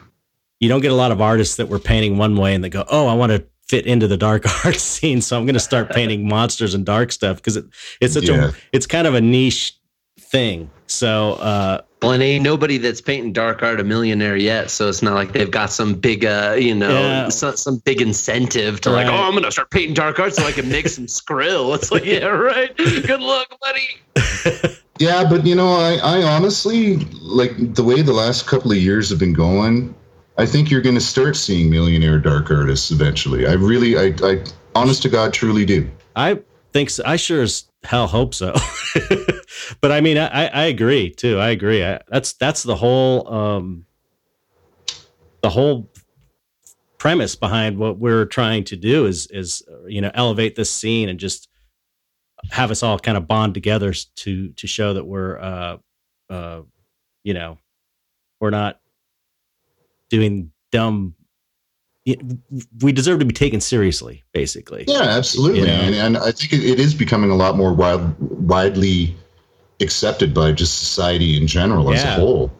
you don't get a lot of artists that were painting one way and they go oh i want to fit into the dark art scene so i'm going to start painting monsters and dark stuff because it, it's such Yeah. a it's kind of a niche thing so uh Well, and ain't nobody that's painting dark art a millionaire yet, so it's not like they've got some big, uh, you know, Yeah. some, some big incentive to like, oh, I'm gonna start painting dark art so I can make some skrill. It's like, yeah, right. Good luck, buddy. Yeah, but you know, I, I honestly like the way the last couple of years have been going. I think you're going to start seeing millionaire dark artists eventually. I really, I, I, honest to God, truly do. I think so. I sure as hell hope so. but I mean, I, I agree too. I agree. I, that's that's the whole um, the whole premise behind what we're trying to do is is you know elevate this scene and just have us all kind of bond together to to show that we're uh uh you know we're not doing dumb it- we deserve to be taken seriously basically Yeah, absolutely, You know? and, and I think it, it is becoming a lot more wild, widely accepted by just society in general as a whole.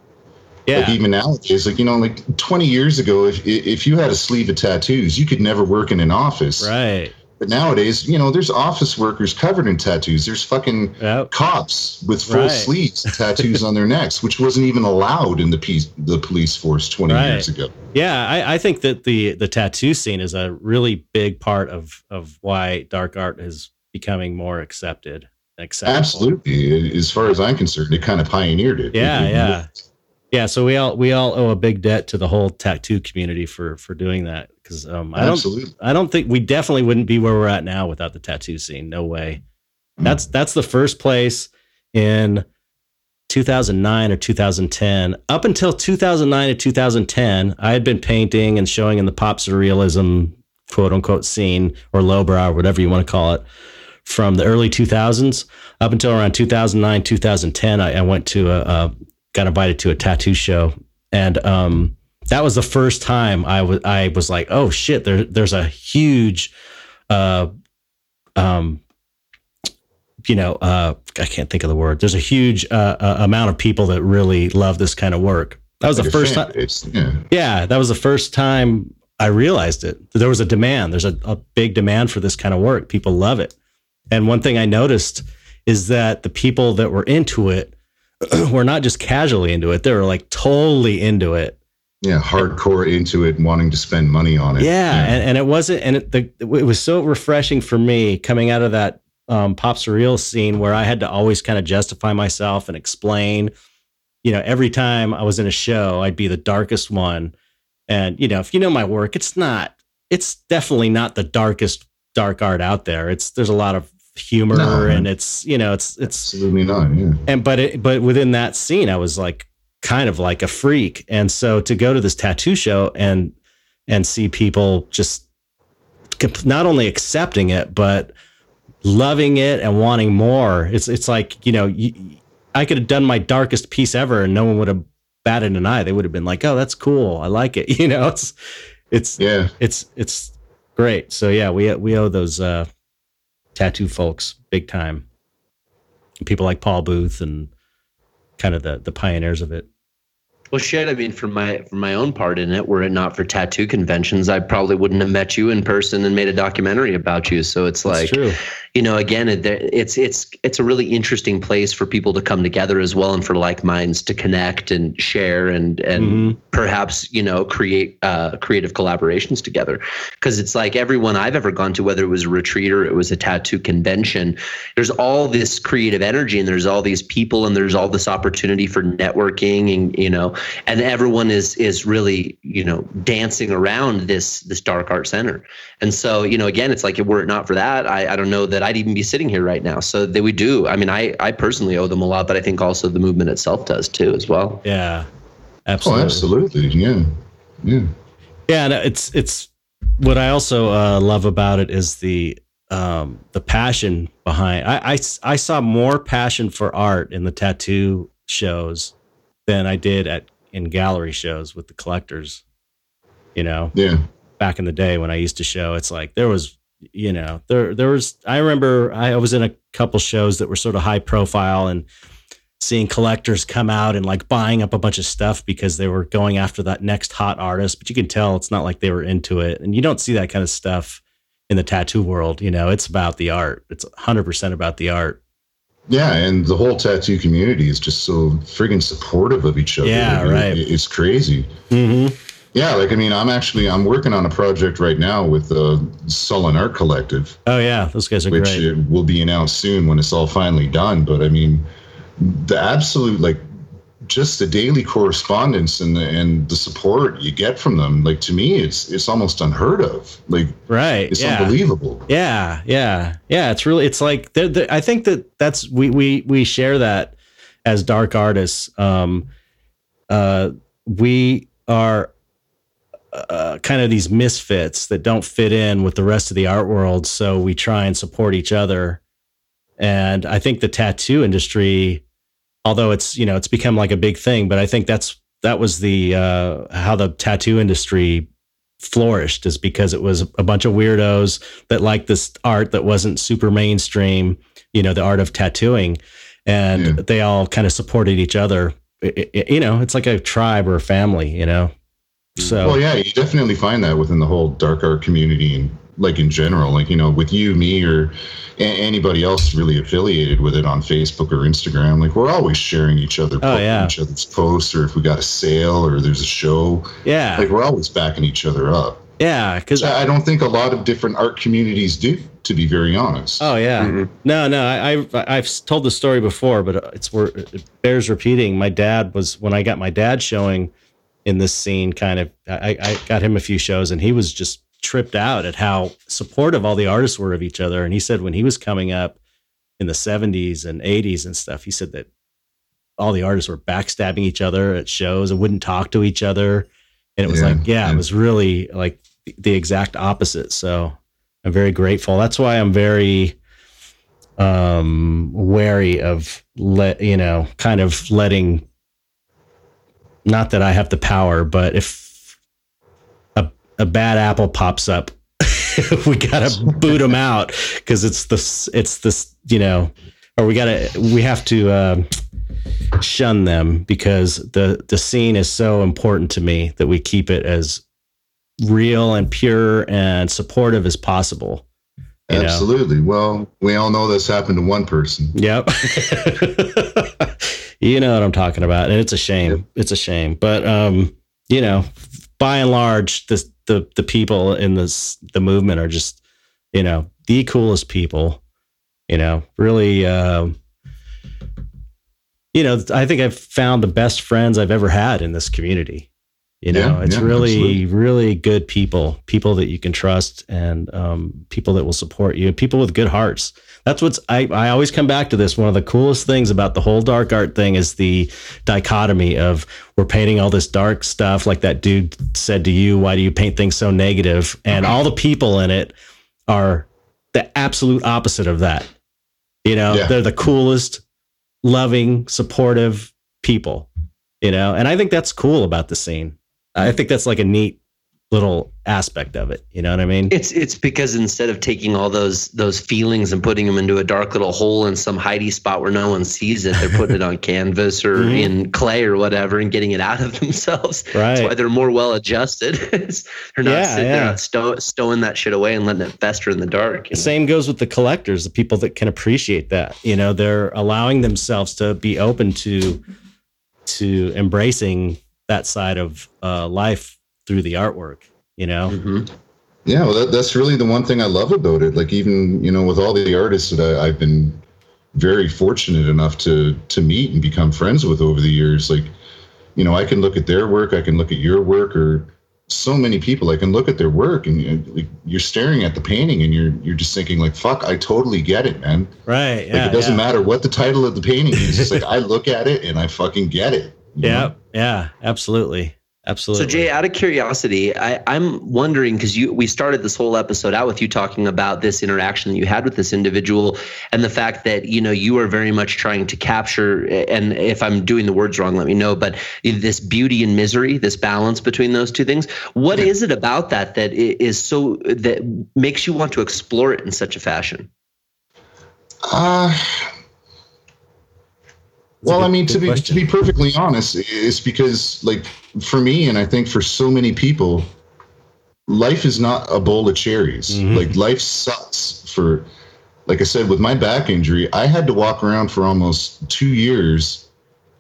yeah Like even nowadays, like you know, like 20 years ago, if if you had a sleeve of tattoos, you could never work in an office. right But nowadays, you know, there's office workers covered in tattoos. There's fucking Yep. cops with full Right. sleeves tattoos on their necks, which wasn't even allowed in the peace, the police force 20 Right. years ago. Yeah, I, I think that the the tattoo scene is a really big part of of why dark art is becoming more accepted. Acceptable. Absolutely, as far as I'm concerned, it kind of pioneered it. Yeah, It- it yeah. worked. Yeah, so we all we all owe a big debt to the whole tattoo community for for doing that because um, I don't I don't think we definitely wouldn't be where we're at now without the tattoo scene. No way. That's that's the first place in 2009 or 2010. Up until 2009 or 2010, I had been painting and showing in the pop surrealism quote unquote scene or lowbrow, whatever you want to call it, from the early 2000s up until around 2009 2010. I, I went to a, a got invited to a tattoo show and um that was the first time I was I was like, oh shit, there there's a huge uh um you know, uh I can't think of the word. There's a huge uh, uh, amount of people that really love this kind of work. That was the Like a first time Yeah. yeah, that was the first time I realized it. There was a demand. There's a, a big demand for this kind of work. People love it. And one thing I noticed is that the people that were into it were not just casually into it, they were like totally into it. Yeah, hardcore into it, wanting to spend money on it. Yeah, yeah. And, and it wasn't, and it, the, it was so refreshing for me coming out of that um, pop surreal scene where I had to always kind of justify myself and explain. You know, every time I was in a show, I'd be the darkest one. And you know, if you know my work, it's not. It's definitely not the darkest dark art out there. It's there's a lot of humor no, and it's you know it's it's absolutely not. Yeah. And but it, but within that scene, I was like kind of like a freak. And so to go to this tattoo show and and see people just not only accepting it but loving it and wanting more. It's it's like you know you, I could have done my darkest piece ever and no one would have batted an eye. They would have been like, "Oh, that's cool. I like it." You know, it's it's yeah, it's it's great. So yeah, we we owe those uh, tattoo folks big time. People like Paul Booth and kind of the the pioneers of it. Well, shit. I mean, for my for my own part in it, were it not for tattoo conventions, I probably wouldn't have met you in person and made a documentary about you. So it's like, you know, again, it, it's it's it's a really interesting place for people to come together as well, and for like minds to connect and share and and mm-hmm. perhaps you know create uh, creative collaborations together. Because it's like everyone I've ever gone to, whether it was a retreat or it was a tattoo convention, there's all this creative energy and there's all these people and there's all this opportunity for networking and you know and everyone is is really you know dancing around this this dark art center and so you know again it's like were it not for that i, I don't know that i'd even be sitting here right now. So that we do i mean i i personally owe them a lot but i think also the movement itself does too as well. Yeah absolutely oh, absolutely. yeah yeah. Yeah and it's it's what i also uh, love about it is the um the passion behind I, I i saw more passion for art in the tattoo shows than I did at in gallery shows with the collectors. You know, yeah. Back in the day when I used to show, it's like there was, you know, there there was. I remember I was in a couple shows that were sort of high profile and seeing collectors come out and like buying up a bunch of stuff because they were going after that next hot artist. But you can tell it's not like they were into it, and you don't see that kind of stuff in the tattoo world. You know, it's about the art. It's 100% about the art. Yeah, and the whole tattoo community is just so friggin' supportive of each other. Yeah, right. It's crazy. Mm-hmm. Yeah, like I mean, I'm actually I'm working on a project right now with the Sullen Art Collective. Oh yeah, those guys are which great. Which will be announced soon when it's all finally done. But I mean, the absolute like just the daily correspondence and the, and the support you get from them like to me it's it's almost unheard of like right it's yeah. unbelievable yeah yeah yeah it's really it's like they're, they're, i think that that's we we we share that as dark artists um uh we are uh, kind of these misfits that don't fit in with the rest of the art world so we try and support each other. And i think the tattoo industry although it's you know it's become like a big thing but i think that's that was the uh, how the tattoo industry flourished is because it was a bunch of weirdos that liked this art that wasn't super mainstream you know the art of tattooing. And yeah. they all kind of supported each other. It, it, you know it's like a tribe or a family you know so well yeah you definitely find that within the whole dark art community and like in general like you know with you me or anybody else really affiliated with it on Facebook or Instagram. Like we're always sharing each other, oh, yeah. each other's posts, or if we got a sale or there's a show. Yeah, like we're always backing each other up. Yeah, because I don't think a lot of different art communities do, to be very honest. Oh yeah, mm-hmm. no, no, I, have I've told the story before, but it's where it bears repeating. My dad was when I got my dad showing in this scene. Kind of, I, I got him a few shows, and he was just tripped out at how supportive all the artists were of each other. And he said when he was coming up in the 70s and 80s and stuff, he said that all the artists were backstabbing each other at shows and wouldn't talk to each other. And it was yeah, like, yeah, yeah, it was really like the exact opposite. So I'm very grateful. That's why I'm very um wary of let you know kind of letting not that I have the power, but if a a bad apple pops up, we gotta boot them out because it's this it's this you know, or we gotta we have to uh, shun them because the the scene is so important to me that we keep it as real and pure and supportive as possible. Absolutely. Know? Well, we all know this happened to one person. Yep. you know what I'm talking about, and it's a shame. Yep. It's a shame, but um, you know, by and large, this the the people in this the movement are just, you know, the coolest people. You know, really. Uh, you know, I think I've found the best friends I've ever had in this community. You know, Yeah, it's yeah, really, absolutely. really good people, people that you can trust and um, people that will support you, people with good hearts. That's what's, I, I always come back to this. One of the coolest things about the whole dark art thing is the dichotomy of we're painting all this dark stuff, like that dude said to you, why do you paint things so negative? And all the people in it are the absolute opposite of that. You know, Yeah. they're the coolest, loving, supportive people, you know, and I think that's cool about the scene. I think that's like a neat little aspect of it. You know what I mean? It's it's because instead of taking all those those feelings and putting them into a dark little hole in some hidey spot where no one sees it, they're putting it on canvas or Mhm. in clay or whatever and getting it out of themselves. That's why they're more well adjusted. they're not Yeah, sitting, they're yeah. not stow, stowing that shit away and letting it fester in the dark. know? Same goes with the collectors, the people that can appreciate that. You know, they're allowing themselves to be open to to embracing that side of uh, life through the artwork. You know, Mhm. Yeah, well, that, that's really the one thing I love about it. Like, even you know, with all the artists that I, I've been very fortunate enough to to meet and become friends with over the years, like, you know, I can look at their work, I can look at your work, or so many people. I can look at their work, and you like, you're staring at the painting, and you're you're just thinking, like, fuck, I totally get it, man. right? Like, Yeah, it doesn't yeah. matter what the title of the painting is. It's like I look at it and I fucking get it. You Yeah, know? yeah, absolutely, absolutely. So Jay, out of curiosity, I, I'm wondering because you we started this whole episode out with you talking about this interaction that you had with this individual and the fact that you know you are very much trying to capture and if I'm doing the words wrong, let me know. But this beauty and misery, this balance between those two things. What is it about that that is so that makes you want to explore it in such a fashion? Uh, That's a well, good- I mean, to be question. to be perfectly honest, it's because like for me, and I think for so many people, life is not a bowl of cherries. Mhm. Like life sucks. For like I said, with my back injury, I had to walk around for almost two years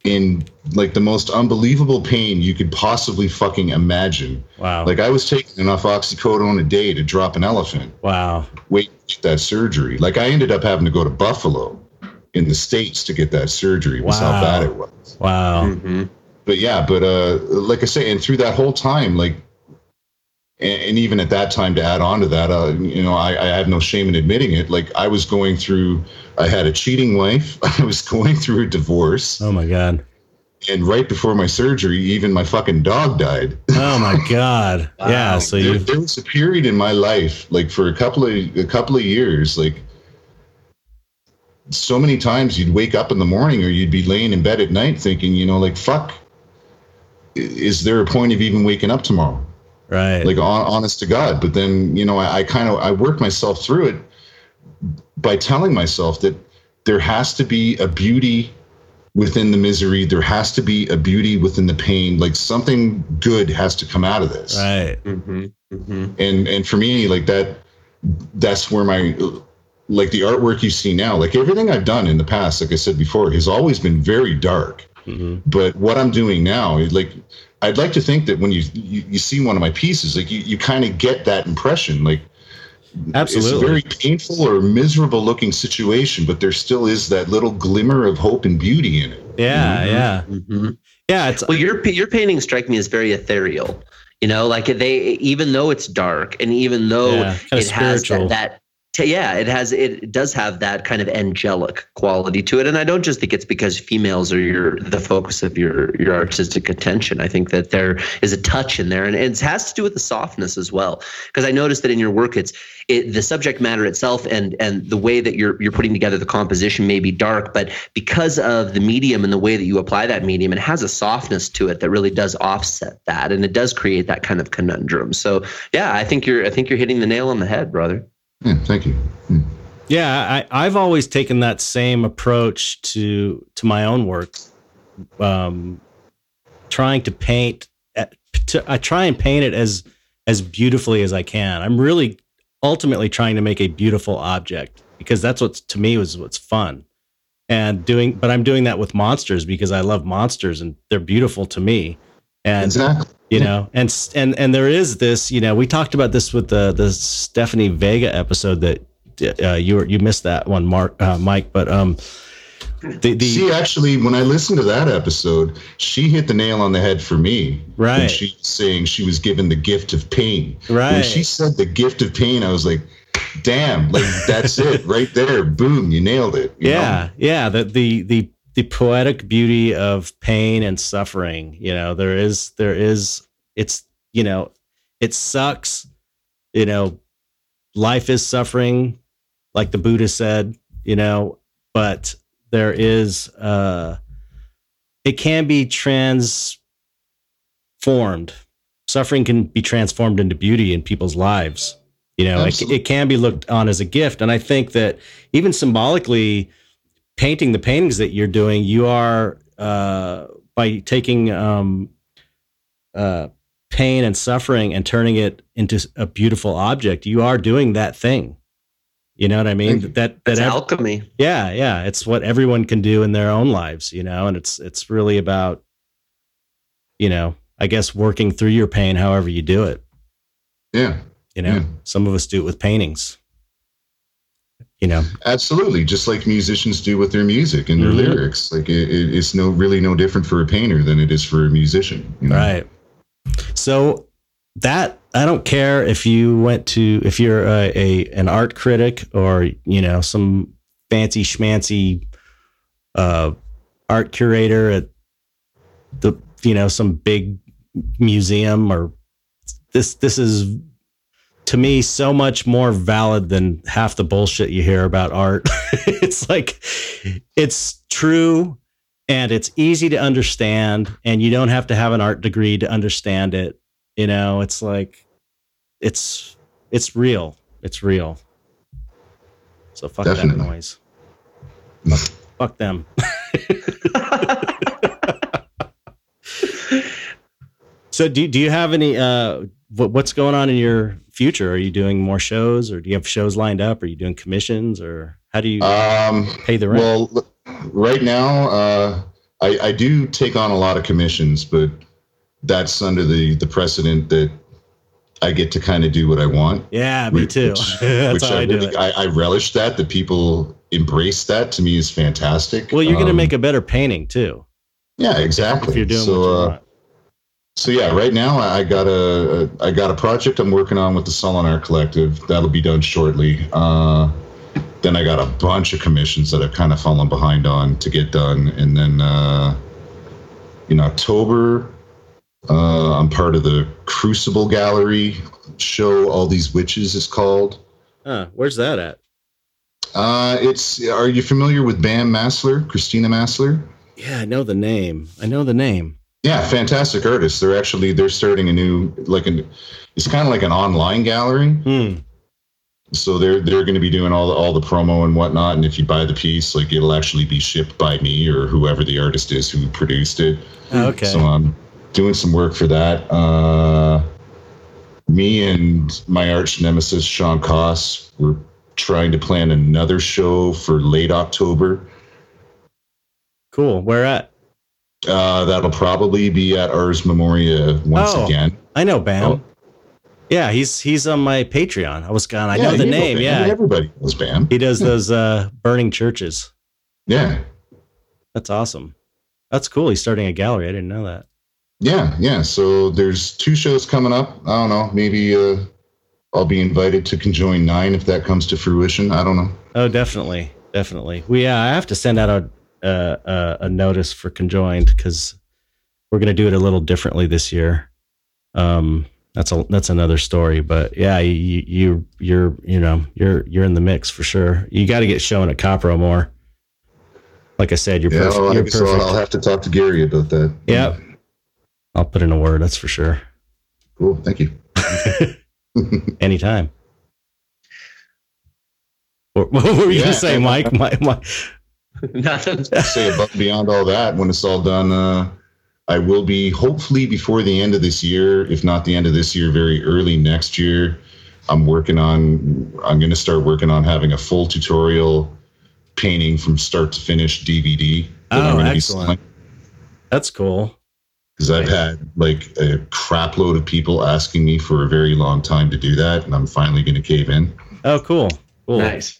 in like the most unbelievable pain you could possibly fucking imagine. wow, Like I was taking enough oxycodone a day to drop an elephant wow, wait that surgery. Like I ended up having to go to Buffalo in the states to get that surgery. Was Wow. how bad it was. wow. Mm-hmm. But yeah, but uh, like I say, and through that whole time, like, and, and even at that time, to add on to that, uh, you know, I, I have no shame in admitting it. Like I was going through, I had a cheating wife. I was going through a divorce, Oh my god. and right before my surgery, even my fucking dog died. Oh my god. Wow. Yeah. So there, you. there was a period in my life, like for a couple of a couple of years, like so many times you'd wake up in the morning or you'd be laying in bed at night thinking, you know, like fuck, is there a point of even waking up tomorrow? Right. Like hon- honest to God. But then, you know, I, I kind of I worked myself through it by telling myself that there has to be a beauty within the misery. There has to be a beauty within the pain. Like something good has to come out of this right. Mm-hmm. Mm-hmm. and and for me like that that's where my like the artwork you see now like everything i've done in the past like i said before has always been very dark hmm but what i'm doing now like i'd like to think that when you you, you see one of my pieces like you, you kind of get that impression like it's a Absolutely. very painful or miserable looking situation but there still is that little glimmer of hope and beauty in it yeah. Yeah. Mm-hmm. Yeah. It's. Well, your your paintings strike me as very ethereal. You know, like they even though it's dark and even though Yeah, kinda it has that, that t- yeah, it has it does have that kind of angelic quality to it. And I don't just think it's because females are your the focus of your your artistic attention. I think that there is a touch in there, and it has to do with the softness as well. Because I noticed that in your work, it's it, the subject matter itself and and the way that you're you're putting together the composition may be dark, but because of the medium and the way that you apply that medium, it has a softness to it that really does offset that, and it does create that kind of conundrum. So yeah, I think you're I think you're hitting the nail on the head, brother. Yeah, thank you Yeah, I, I've always taken that same approach to to my own work, um, trying to paint. At, to, I try and paint it as as beautifully as I can. I'm really ultimately trying to make a beautiful object because that's what to me was what's fun. And doing, but I'm doing that with monsters because I love monsters and they're beautiful to me. And exactly. you know, and and and there is this. You know, we talked about this with the the Stephanie Vega episode that uh, you were you missed that one, Mark uh, Mike, but um. The, the See, actually, when I listened to that episode, she hit the nail on the head for me. When Right. she was saying she was given the gift of pain. Right. When she said the gift of pain, I was like, damn, like that's it right there. Boom, you nailed it. you know? yeah yeah the, the the the poetic beauty of pain and suffering you know there is there is it's you know it sucks you know life is suffering like the buddha said you know but there is uh it can be transformed. Suffering can be transformed into beauty in people's lives you know it, it can be looked on as a gift. And i think that even symbolically painting the paintings that you're doing you are uh by taking um uh pain and suffering and turning it into a beautiful object you are doing that thing. You know what i mean? You. that that ev- alchemy. yeah yeah. It's what everyone can do in their own lives you know and it's it's really about you know i guess working through your pain however you do it. Yeah, you know? Yeah. some of us do it with paintings you know absolutely. Just like musicians do with their music and their Mhm. lyrics. Like it, it, it's no really no different for a painter than it is for a musician. you know? right so that i don't care if you went to if you're a, a an art critic or you know some fancy schmancy uh art curator at the you know some big museum or this this is to me so much more valid than half the bullshit you hear about art. It's like it's true and it's easy to understand and you don't have to have an art degree to understand it. You know it's like it's it's real. It's real. So fuck Definitely. that noise. Fuck, fuck them. So do, do you have any uh what's going on in your future are you doing more shows or do you have shows lined up are you doing commissions or how do you Um, pay the rent Well, right now, uh, I, I do take on a lot of commissions, but that's under the the precedent that I get to kind of do what I want. yeah me which- too which- how I, i do really, I, I relish that. That people embrace that to me is fantastic. Well, you're going to Um, make a better painting too. yeah, exactly. If you're doing so, uh. So yeah, right now I got a, I got a project I'm working on with the Sullen Art Collective. That'll be done shortly. Uh, then I got a bunch of commissions that I've kind of fallen behind on to get done, and then uh, in October uh, I'm part of the Crucible Gallery show. All these witches is called. Huh, where's that at? Uh, it's are you familiar with Bam Massler, Christina Massler? Yeah, I know the name. I know the name. Yeah, fantastic artists. They're actually they're starting a new like an it's kind of like an online gallery. Hmm. So they're they're going to be doing all the all the promo and whatnot. And if you buy the piece, like it'll actually be shipped by me or whoever the artist is who produced it. Oh, okay. So I'm doing some work for that. Uh, me and my arch nemesis Shawn Coss were trying to plan another show for late October. cool. Where at? Uh, that'll probably be at Ars Memoria once Oh. again. I know Bam. Oh. Yeah, he's he's on my Patreon. I was gone. I Yeah, know the name. Bam. yeah, everybody knows Bam. he does those uh, burning churches. Yeah, That's awesome. That's cool. He's starting a gallery. I didn't know that. yeah, yeah. So there's two shows coming up. I don't know. Maybe uh, I'll be invited to conjoin nine if that comes to fruition. I don't know. Oh, definitely, definitely. We yeah, I have to send out a a, a, notice for conjoined because we're gonna do it a little differently this year. Um, that's a that's another story, but yeah, you you you're you know you're you're in the mix for sure. You got to get shown at Copro more. Like I said, you're Yeah, perfect. well, I you're guess I'll. I'll have to talk to Gary about that. Yep. I'll put in a word. That's for sure. Cool. Thank you. Anytime. What, what were you Yeah. gonna say, Mike? My, my, Nothing. Say above beyond all that, when it's all done, uh, I will be hopefully before the end of this year, if not the end of this year, very early next year. I'm working on. I'm going to start working on having a full tutorial painting from start to finish DVD. Oh, gonna excellent. that's cool. because I've had like a crap load of people asking me for a very long time to do that, and I'm finally going to cave in. Oh, cool. Cool. Nice.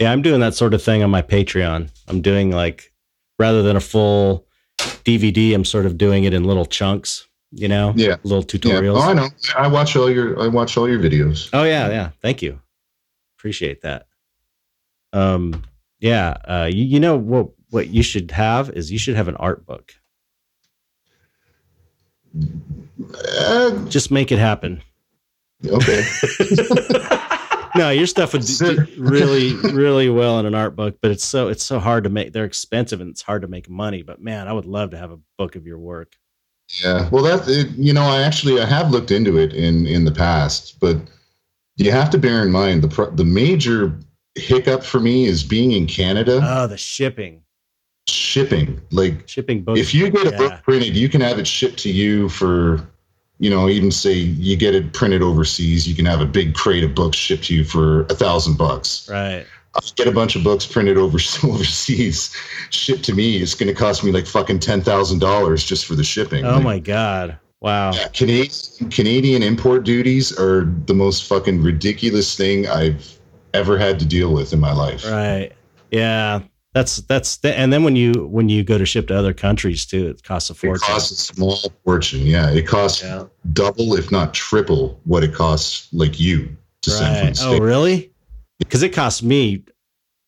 Yeah, I'm doing that sort of thing on my Patreon. I'm doing like rather than a full DVD, I'm sort of doing it in little chunks, you know? Yeah. Little Yeah. tutorials. Oh, I know. I watch all your I watch all your videos. Oh yeah, yeah. Thank you. Appreciate that. Um, yeah. Uh, you, you know what? What you should have is you should have an art book. Uh, Just make it happen. okay. No, your stuff would do, really, really well in an art book, but it's so it's so hard to make. They're expensive and it's hard to make money. But man, I would love to have a book of your work. Yeah, well, that it, you know, I actually I have looked into it in in the past, but you have to bear in mind the the major hiccup for me is being in Canada, Oh, the shipping, shipping. Like, shipping books. if you get a yeah. book printed, you can have it shipped to you for, you know, even say you get it printed overseas, you can have a big crate of books shipped to you for a thousand bucks. right. I'll get a bunch of books printed over overseas, shipped to me. It's going to cost me like fucking ten thousand dollars just for the shipping. Oh Like, my god! Wow. Yeah, Canadian Canadian import duties are the most fucking ridiculous thing I've ever had to deal with in my life. Right. Yeah. That's that's the, and then when you when you go to ship to other countries too, it costs a fortune It costs a small fortune. Yeah, it costs Yeah. double, if not triple, what it costs like you to send from Right. the Oh, States. really? Because it costs me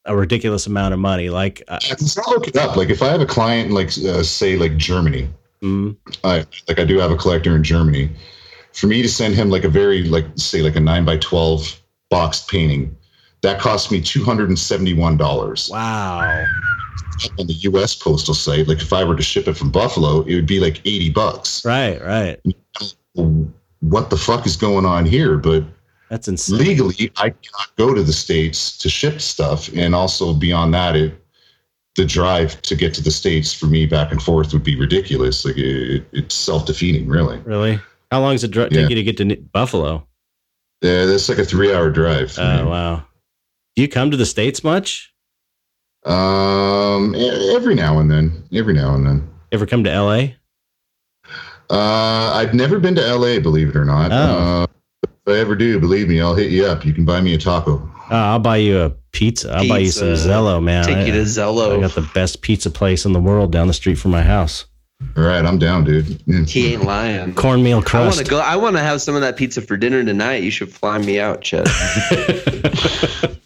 a ridiculous amount of money. Like, uh, I can still look it up. Like if I have a client, like uh, say like Germany, mm, I like I do have a collector in Germany. For me to send him like a very like say like a nine by twelve boxed painting, that cost me two hundred and seventy one dollars. wow. on the U.S. postal site, like if I were to ship it from Buffalo, it would be like eighty bucks. Right. Right. What the fuck is going on here? But That's insane. legally, I cannot go to the states to ship stuff, and also beyond that, it the drive to get to the states for me back and forth would be ridiculous. Like it, it's self defeating, really. Really? How long does it dr- Yeah. take you to get to Buffalo? Yeah, that's like a three hour drive. Oh wow. Do you come to the states much? Um, every now and then, every now and then. Ever come to L.A.? Uh, I've never been to LA, believe it or not. Oh. Uh, if I ever do, believe me, I'll hit you up. You can buy me a taco. Oh, I'll buy you a pizza. I'll buy you some Zelo, man. Take I, you to Zelo. I got the best pizza place in the world down the street from my house. All right, I'm down, dude. He ain't lying. Cornmeal crust. I want to go. I want to have some of that pizza for dinner tonight. You should fly me out, Chet.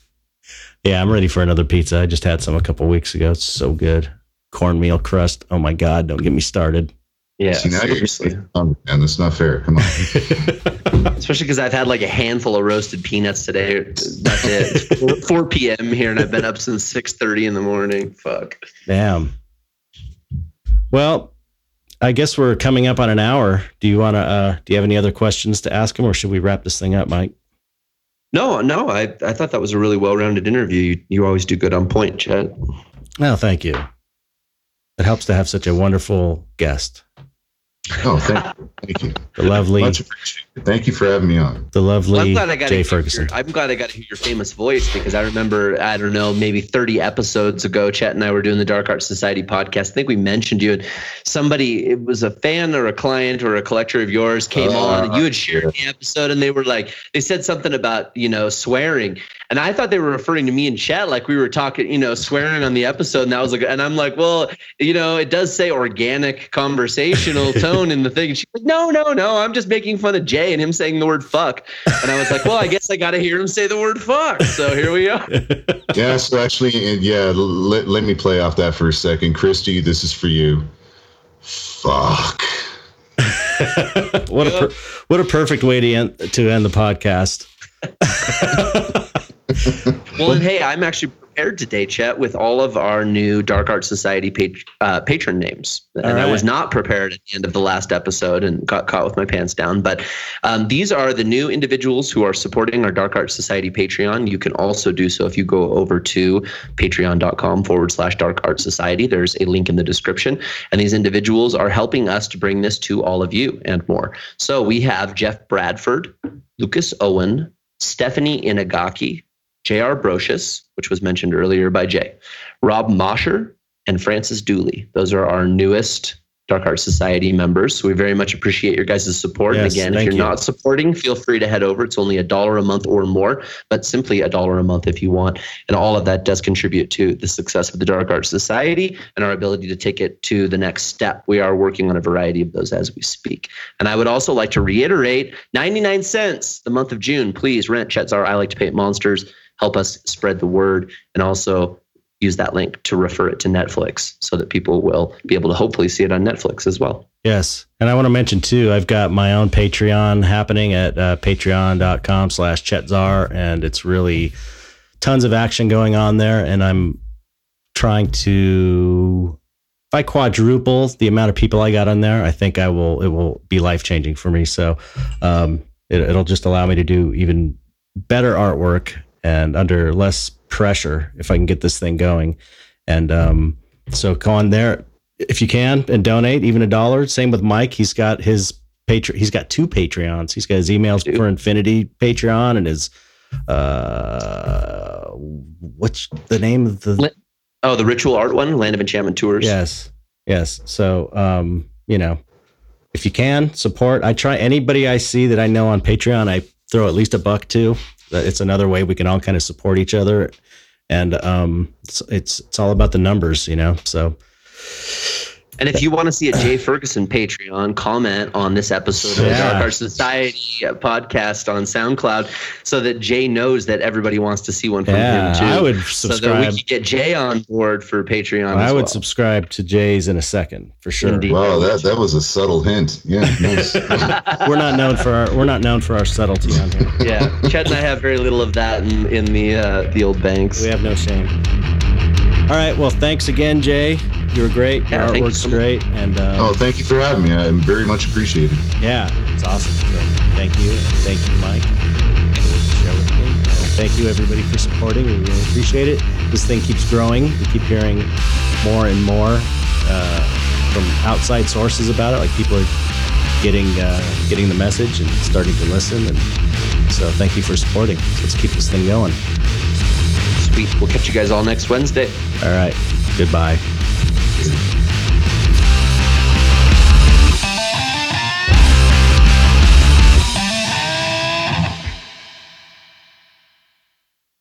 yeah, I'm ready for another pizza. I just had some a couple weeks ago. It's so good. Cornmeal crust. Oh my god, don't get me started. Yeah, See, now you're seriously. um, man, that's not fair. Come on. Especially because I've had like a handful of roasted peanuts today. That's it. 4, 4 p.m. here, and I've been up since 6:30 in the morning. Fuck. Damn. Well, I guess we're coming up on an hour. Do you want to? Uh, do you have any other questions to ask him, or should we wrap this thing up, Mike? No, no. I, I thought that was a really well-rounded interview. You, you always do good on point, Chet. No, thank you. It helps to have such a wonderful guest, Oh, thank you. Thank you. the lovely, Much appreciated. Thank you for having me on. the Well, lovely I'm glad I got Jay to Ferguson. Your, I'm glad I got to hear your famous voice because I remember I don't know maybe 30 episodes ago, Chet and I were doing the Dark Art Society podcast. I think we mentioned you and somebody it was a fan or a client or a collector of yours came Uh, on and you had shared the episode and they were like they said something about you know swearing and I thought they were referring to me and Chet like we were talking you know swearing on the episode and that was like and I'm like well you know it does say organic conversational tone in the thing and she's like no no no I'm just making fun of Jay and him saying the word fuck and I was like well I guess I got to hear him say the word fuck so here we are Yeah, so actually, yeah, let, let me play off that for a second. Christy, this is for you. Fuck. what a per- what a perfect way to end to end the podcast. Well, and hey, I'm actually prepared today, Chet, with all of our new Dark Art Society pat- uh, patron names. And I was not prepared at the end of the last episode and got caught with my pants down. But um, these are the new individuals who are supporting our Dark Art Society Patreon. You can also do so if you go over to patreon.com forward slash Dark Art Society. There's a link in the description. And these individuals are helping us to bring this to all of you and more. So we have Jeff Bradford, Lucas Owen, Stephanie Inagaki, J.R. Brocious, which was mentioned earlier by Jay, Rob Mosher, and Francis Dooley. Those are our newest Dark Art Society members. So we very much appreciate your guys' support. Yes, and again, if you're you. not supporting, feel free to head over. It's only a dollar a month or more, but simply a dollar a month if you want. And all of that does contribute to the success of the Dark Art Society and our ability to take it to the next step. We are working on a variety of those as we speak. And I would also like to reiterate 99 cents the month of June. Please rent Chet Zar I Like to Paint Monsters. Help us spread the word. And also, use that link to refer it to Netflix so that people will be able to hopefully see it on Netflix as well. Yes. And I want to mention too, I've got my own Patreon happening at uh, patreon.com slash chetzar. And it's really tons of action going on there. And I'm trying to, if I quadruple the amount of people I got on there, I think I will, it will be life changing for me. So um, it, it'll just allow me to do even better artwork and under less pressure if I can get this thing going. And um, so go on there if you can and donate even a dollar. Same with Mike. He's got his Patreon. He's got two Patreons. He's got his emails Dude. for Infinity Patreon and his uh, what's the name of the Oh, the Ritual Art one, Land of Enchantment Tours. Yes. Yes. So, um, you know, if you can support, I try anybody I see that I know on Patreon, I throw at least a buck to. It's another way we can all kind of support each other. And um, it's, it's it's all about the numbers, you know. So And if you want to see a Jay Ferguson Patreon, comment on this episode of the Dark Art Society uh, podcast on SoundCloud so that Jay knows that everybody wants to see one from yeah, him too. I would so that we could get Jay on board for Patreon. I as would well. subscribe to Jay's in a second for sure. Indeed. Wow, that that was a subtle hint. Yeah, nice. We're not known for our we're not known for our subtlety on here. yeah, Chet and I have very little of that in, in the uh, the old banks. We have no shame. All right. Well, thanks again, Jay. You were great. Your Yeah, thank you artwork's so great. And uh, oh, thank you for having me. I'm very much appreciated. Yeah, it's awesome. So thank you. Thank you, Mike. for the show with me. And Thank you, everybody, for supporting. We really appreciate it. This thing keeps growing. We keep hearing more and more uh, from outside sources about it. Like people are getting uh, getting the message and starting to listen. And so thank you for supporting. Let's keep this thing going. Sweet. We'll catch you guys all next Wednesday. All right. Goodbye.